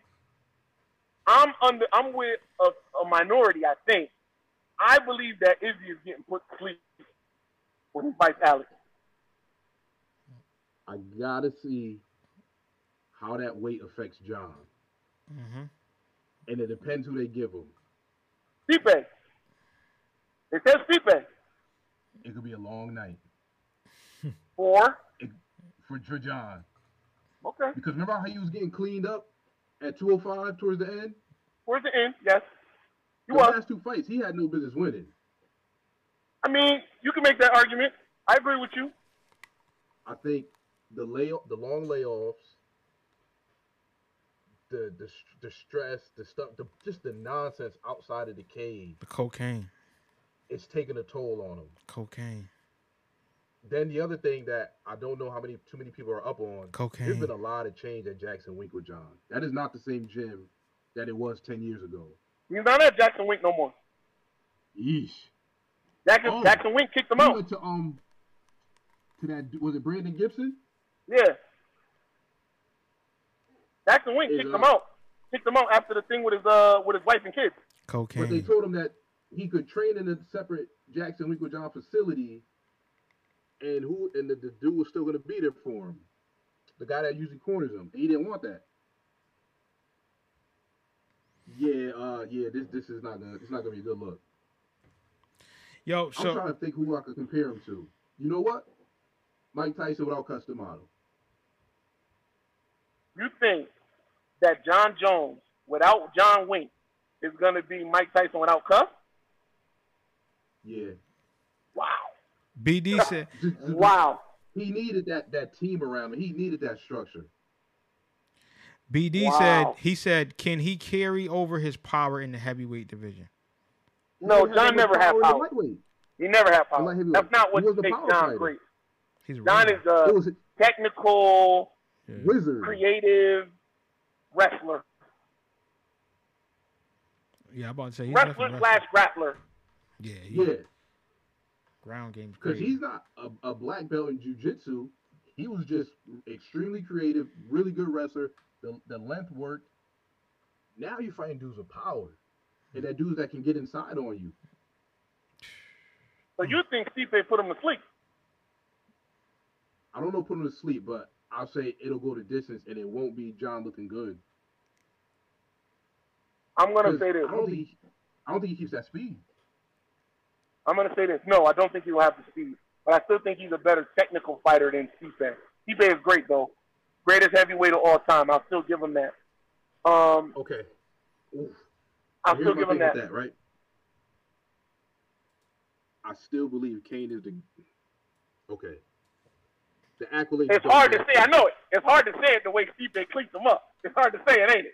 I'm under I'm with a, a minority. I think I believe that Izzy is getting put to sleep when he fights Alex. I gotta see how that weight affects Jon, hmm and it depends who they give him. Stipe. It says Stipe. It could be a long night Or for, for Jon okay, because remember how he was getting cleaned up at 205 towards the end. where's the end? Yes, he The was. last two fights, he had no business winning. I mean, you can make that argument. I agree with you. I think the lay the long layoffs, the the the stress, the stuff, the just the nonsense outside of the cage, The cocaine, it's taking a toll on him. cocaine, Then the other thing that I don't know how many too many people are up on. There's been a lot of change at Jackson Wink with Jon. That is not the same gym that it was ten years ago. He's not at Jackson Wink no more. Yeesh. Jackson, Oh. Jackson Wink kicked him He out. went to um to that was it Brandon Gibson? Yeah. Jackson Wink kicked uh, him out. Kicked him out after the thing with his uh with his wife and kids. Cocaine. But they told him that he could train in a separate Jackson Wink with Jon facility, and who and the, the dude was still gonna be there for him. The guy that usually corners him. He didn't want that. Yeah, uh, yeah. This this is not gonna it's not gonna be a good look. Yo, I'm trying to think who I could compare him to. You know what? Mike Tyson without Cus D'Amato. You think that Jon Jones without John Wink is gonna be Mike Tyson without Cus? Yeah. Wow. BD said, Just- just- Wow. He needed that that team around him. He needed that structure. BD Wow. said, he said, can he carry over his power in the heavyweight division? No, Jon never had in power. He never had power. like, he That's not what makes Jon fighter. great. He's a Jon winner. is a was a technical, Yeah. wizard. creative wrestler. Yeah, I'm about to say he's Wrestler definitely slash grappler. Yeah, Yeah. Ground game's Because he's not a, a black belt in jujitsu. He was just extremely creative, really good wrestler. The, the length worked. Now you're fighting dudes with power. And that dudes that can get inside on you. So you think Stipe put him to sleep? I don't know put him to sleep, but I'll say it'll go the distance and it won't be Jon looking good. I'm gonna say this. I don't think I don't think he keeps that speed. I'm gonna say this. No, I don't think he will have the speed, but I still think he's a better technical fighter than Stipe. Stipe is great though, greatest heavyweight of all time. I'll still give him that. Um, Okay. I'll Here's still give him that. that, right? I still believe Cain is the okay. The accolades. It's hard to say. I know it. It's hard to say it the way Stipe cleaned him up. It's hard to say it, ain't it?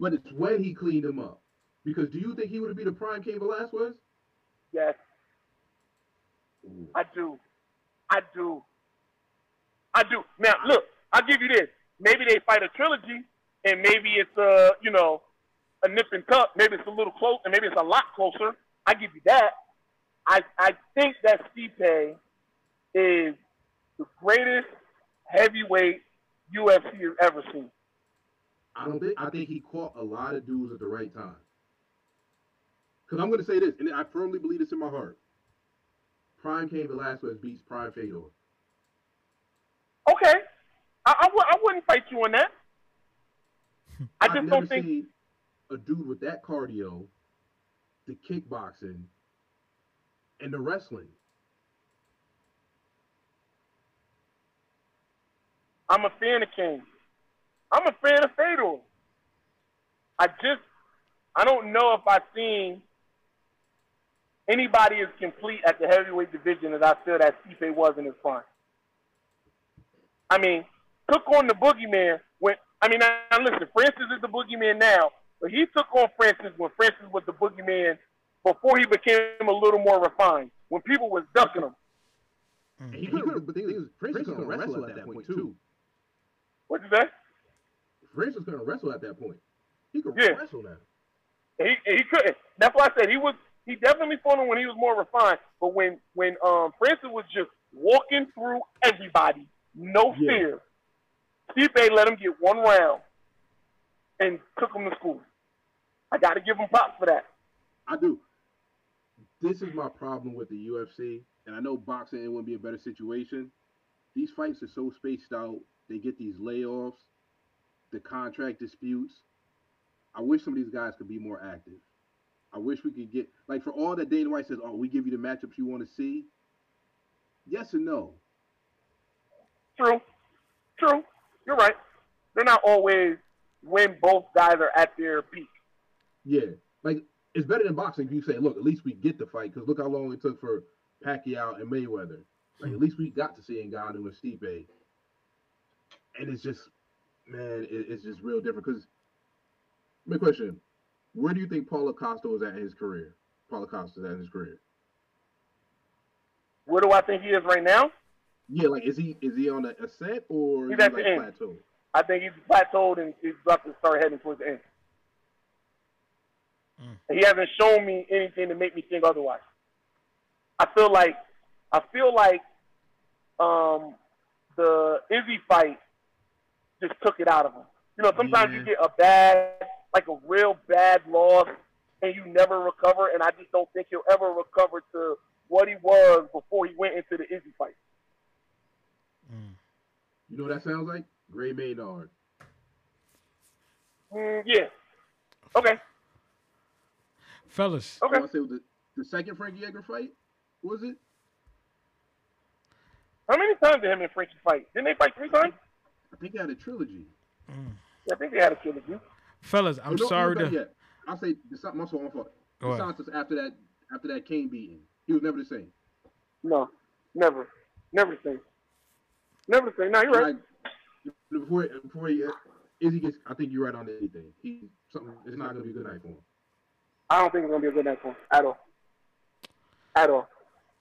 But it's when he cleaned him up. Because do you think he would have been the prime Cain Velasquez? Yes, I do. I do. I do. Now, look, I'll give you this. Maybe they fight a trilogy, and maybe it's a, you know, a nip and tuck. Maybe it's a little close, and maybe it's a lot closer. I give you that. I I think that Stipe is the greatest heavyweight UFC has ever seen. I don't think I think he caught a lot of dudes at the right time. Cause I'm gonna say this, and I firmly believe this in my heart. Prime Cain Velasquez beats Prime Fedor. Okay, I, I, w- I wouldn't fight you on that. I I've never don't think. seen a dude with that cardio, the kickboxing, and the wrestling. I'm a fan of King. I'm a fan of Fedor. I just, I don't know if I've seen anybody as complete at the heavyweight division as I feel that Stipe was in his prime. I mean, took on the boogeyman when, I mean, now listen, Francis is the boogeyman now, but he took on Francis when Francis was the boogeyman before he became a little more refined, when people was ducking him. And he couldn't, but the thing is, Francis couldn't wrestle at that point too. What'd you say? Francis couldn't wrestle at that point. He could Yeah. wrestle now. He he couldn't. That's why I said he was. He definitely fought him when he was more refined. But when when um Francis was just walking through everybody, no Yeah. fear. Stipe let him get one round and took him to school. I got to give him props for that. I do. This is my problem with the UFC, and I know boxing it wouldn't be a better situation. These fights are so spaced out. They get these layoffs, the contract disputes. I wish some of these guys could be more active. I wish we could get like for all that Dana White says, "Oh, we give you the matchups you want to see." Yes and no. True, true. You're right. They're not always when both guys are at their peak. Yeah, like it's better than boxing. If you say, "Look, at least we get the fight," because look how long it took for Pacquiao and Mayweather. Like at least we got to see Ngannou and Stipe, and it's just, man, it, it's just real different. Because, my question: Where do you think Paulo Costa was at in his career? Paulo Costa is at in his career. Where do I think he is right now? Yeah, like is he is he on a ascent or is He's he at the like end. plateau? I think he's plateaued and he's about to start heading towards the end. He hasn't shown me anything to make me think otherwise. I feel like I feel like um, the Izzy fight just took it out of him. You know, sometimes you get a bad, like a real bad loss, and you never recover. And I just don't think he'll ever recover to what he was before he went into the Izzy fight. You know what that sounds like? Gray Maynard. Mm, yeah. Okay. Fellas, Okay. want say the, the second Frankie Edgar fight was it? How many times did him and Frankie fight? Didn't they fight three times? I think they had a trilogy. Yeah, I think they had a trilogy. Fellas, I'm no, no, sorry not to. I'll say the something else my fault. Go ahead. Santos after that after that Cain beating, he was never the same. No, never, never the same. Never the same. No, you're right. Like, before before he, uh, Izzy gets, I think you're right on anything. He something. It's not gonna be a good night for him. I don't think it's gonna be a good night for him at all. At all.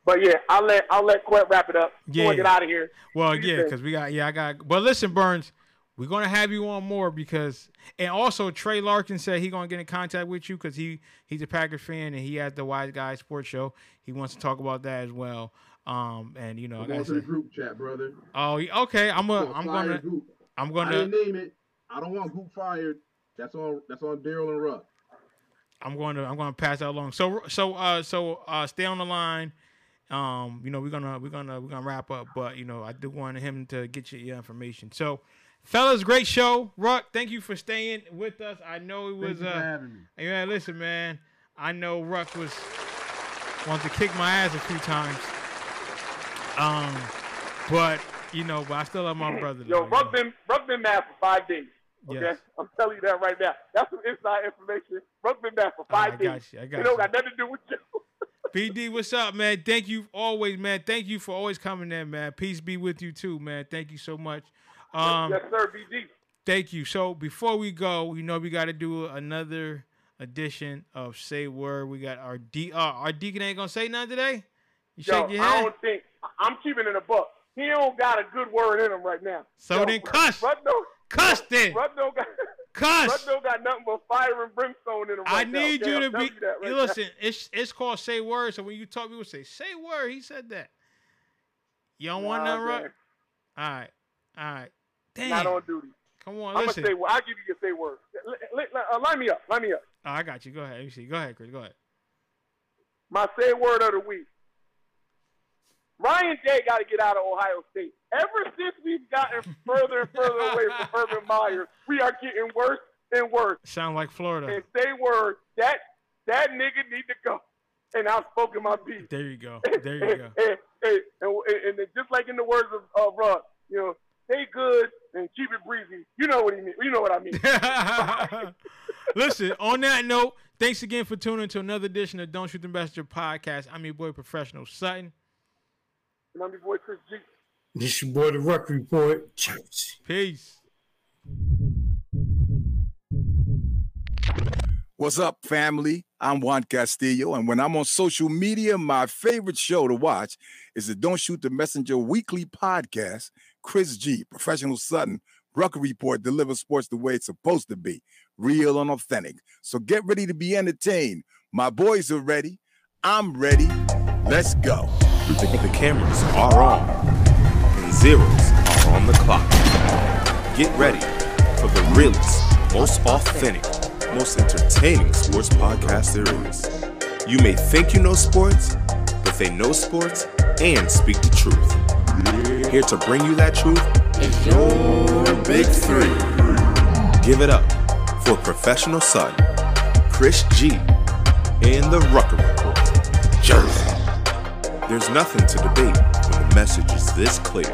But yeah, I'll let I'll let Quet wrap it up. Yeah. Yeah. Get out of here. Well, What do you yeah, because we got yeah, I got. But listen, Burns, we're gonna have you on more because, and also Trey Larkin said he gonna get in contact with you because he he's a Packers fan and he has the Wise Guy Sports Show. He wants to talk about that as well. Um, and you know, I'm I going to the group chat, brother. oh, okay, I'm a, gonna I'm gonna, Goop. I'm gonna, didn't name it. I don't want Goop fired. That's on. That's on Daryl and Ruck. I'm going to, I'm going to pass that along. So, so, uh, so, uh, stay on the line. Um, you know, we're gonna, we're gonna, we're gonna wrap up, but you know, I do want him to get you your information. So, fellas, great show. Ruck, thank you for staying with us. I know it was, Thank you for uh, having me. yeah, listen, man. I know Ruck was wanted to kick my ass a few times. Um, but you know, but I still love my brother. Yo, though, you Ruck know. been Ruck been mad for five days. Okay, Yes. I'm telling you that right now. That's some inside information. Ruck been mad for Ah, I five days. got you. I got It don't got nothing to do with you. BD, what's up, man? Thank you always, man. Thank you for always coming in, man. Peace be with you too, man. Thank you so much. Um, yes, sir, BG. thank you. So before we go, you know we got to do another edition of Say Word. We got our D. Uh, our deacon ain't gonna say nothing today. You Yo, shake your I don't think I'm keeping it a buck. He don't got a good word in him right now. So Yo, then cuss. Ruck don't, Cuss then. Ruck don't got. Cuss. Ruck don't got nothing but fire and brimstone in him. I right now, need okay? you I'm to be. you right you now. listen, it's it's called say word. So when you talk, people say say word. He said that. You don't want nothing, right? All right, all right. Damn. Not on duty. Come on, I'm gonna listen. say. I'll give you your say word. L- l- uh, line me up. Line me up. Oh, I got you. Go ahead. Let me see. Go ahead, Chris. Go ahead. My say word of the week. Ryan Day got to get out of Ohio State. Ever since we've gotten further and further away from Urban Meyer, we are getting worse and worse. Sound like Florida. And say word that that nigga need to go. And I've spoken my piece. There you go. There you go. and, and, and, and just like in the words of uh, Russ, you know, stay good and keep it breezy. You know what he mean. You know what I mean. Listen, on that note, thanks again for tuning into another edition of Don't Shoot the Messenger podcast. I'm your boy, Professional Sutton. and I'm your boy Chris G. This your boy, the Ruck Report. Church. Peace. What's up, family? I'm Juan Castillo, and when I'm on social media, my favorite show to watch is the Don't Shoot the Messenger weekly podcast. Chris G, Professional Sutton, Rucker Report delivers sports the way it's supposed to be, real and authentic. So get ready to be entertained. My boys are ready. I'm ready. Let's go. The, the cameras are on, and zeros are on the clock. Get ready for the realest, most authentic, most entertaining sports podcast there is. You may think you know sports, but they know sports and speak the truth. Here to bring you that truth It's your big three. Give it up for professional son, Chris G, in the Rucker Report, Jersey. There's nothing to debate when the message is this clear.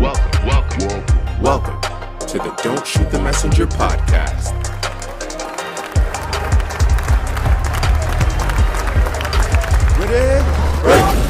Welcome, welcome, welcome to the Don't Shoot the Messenger podcast. Ready? Ready.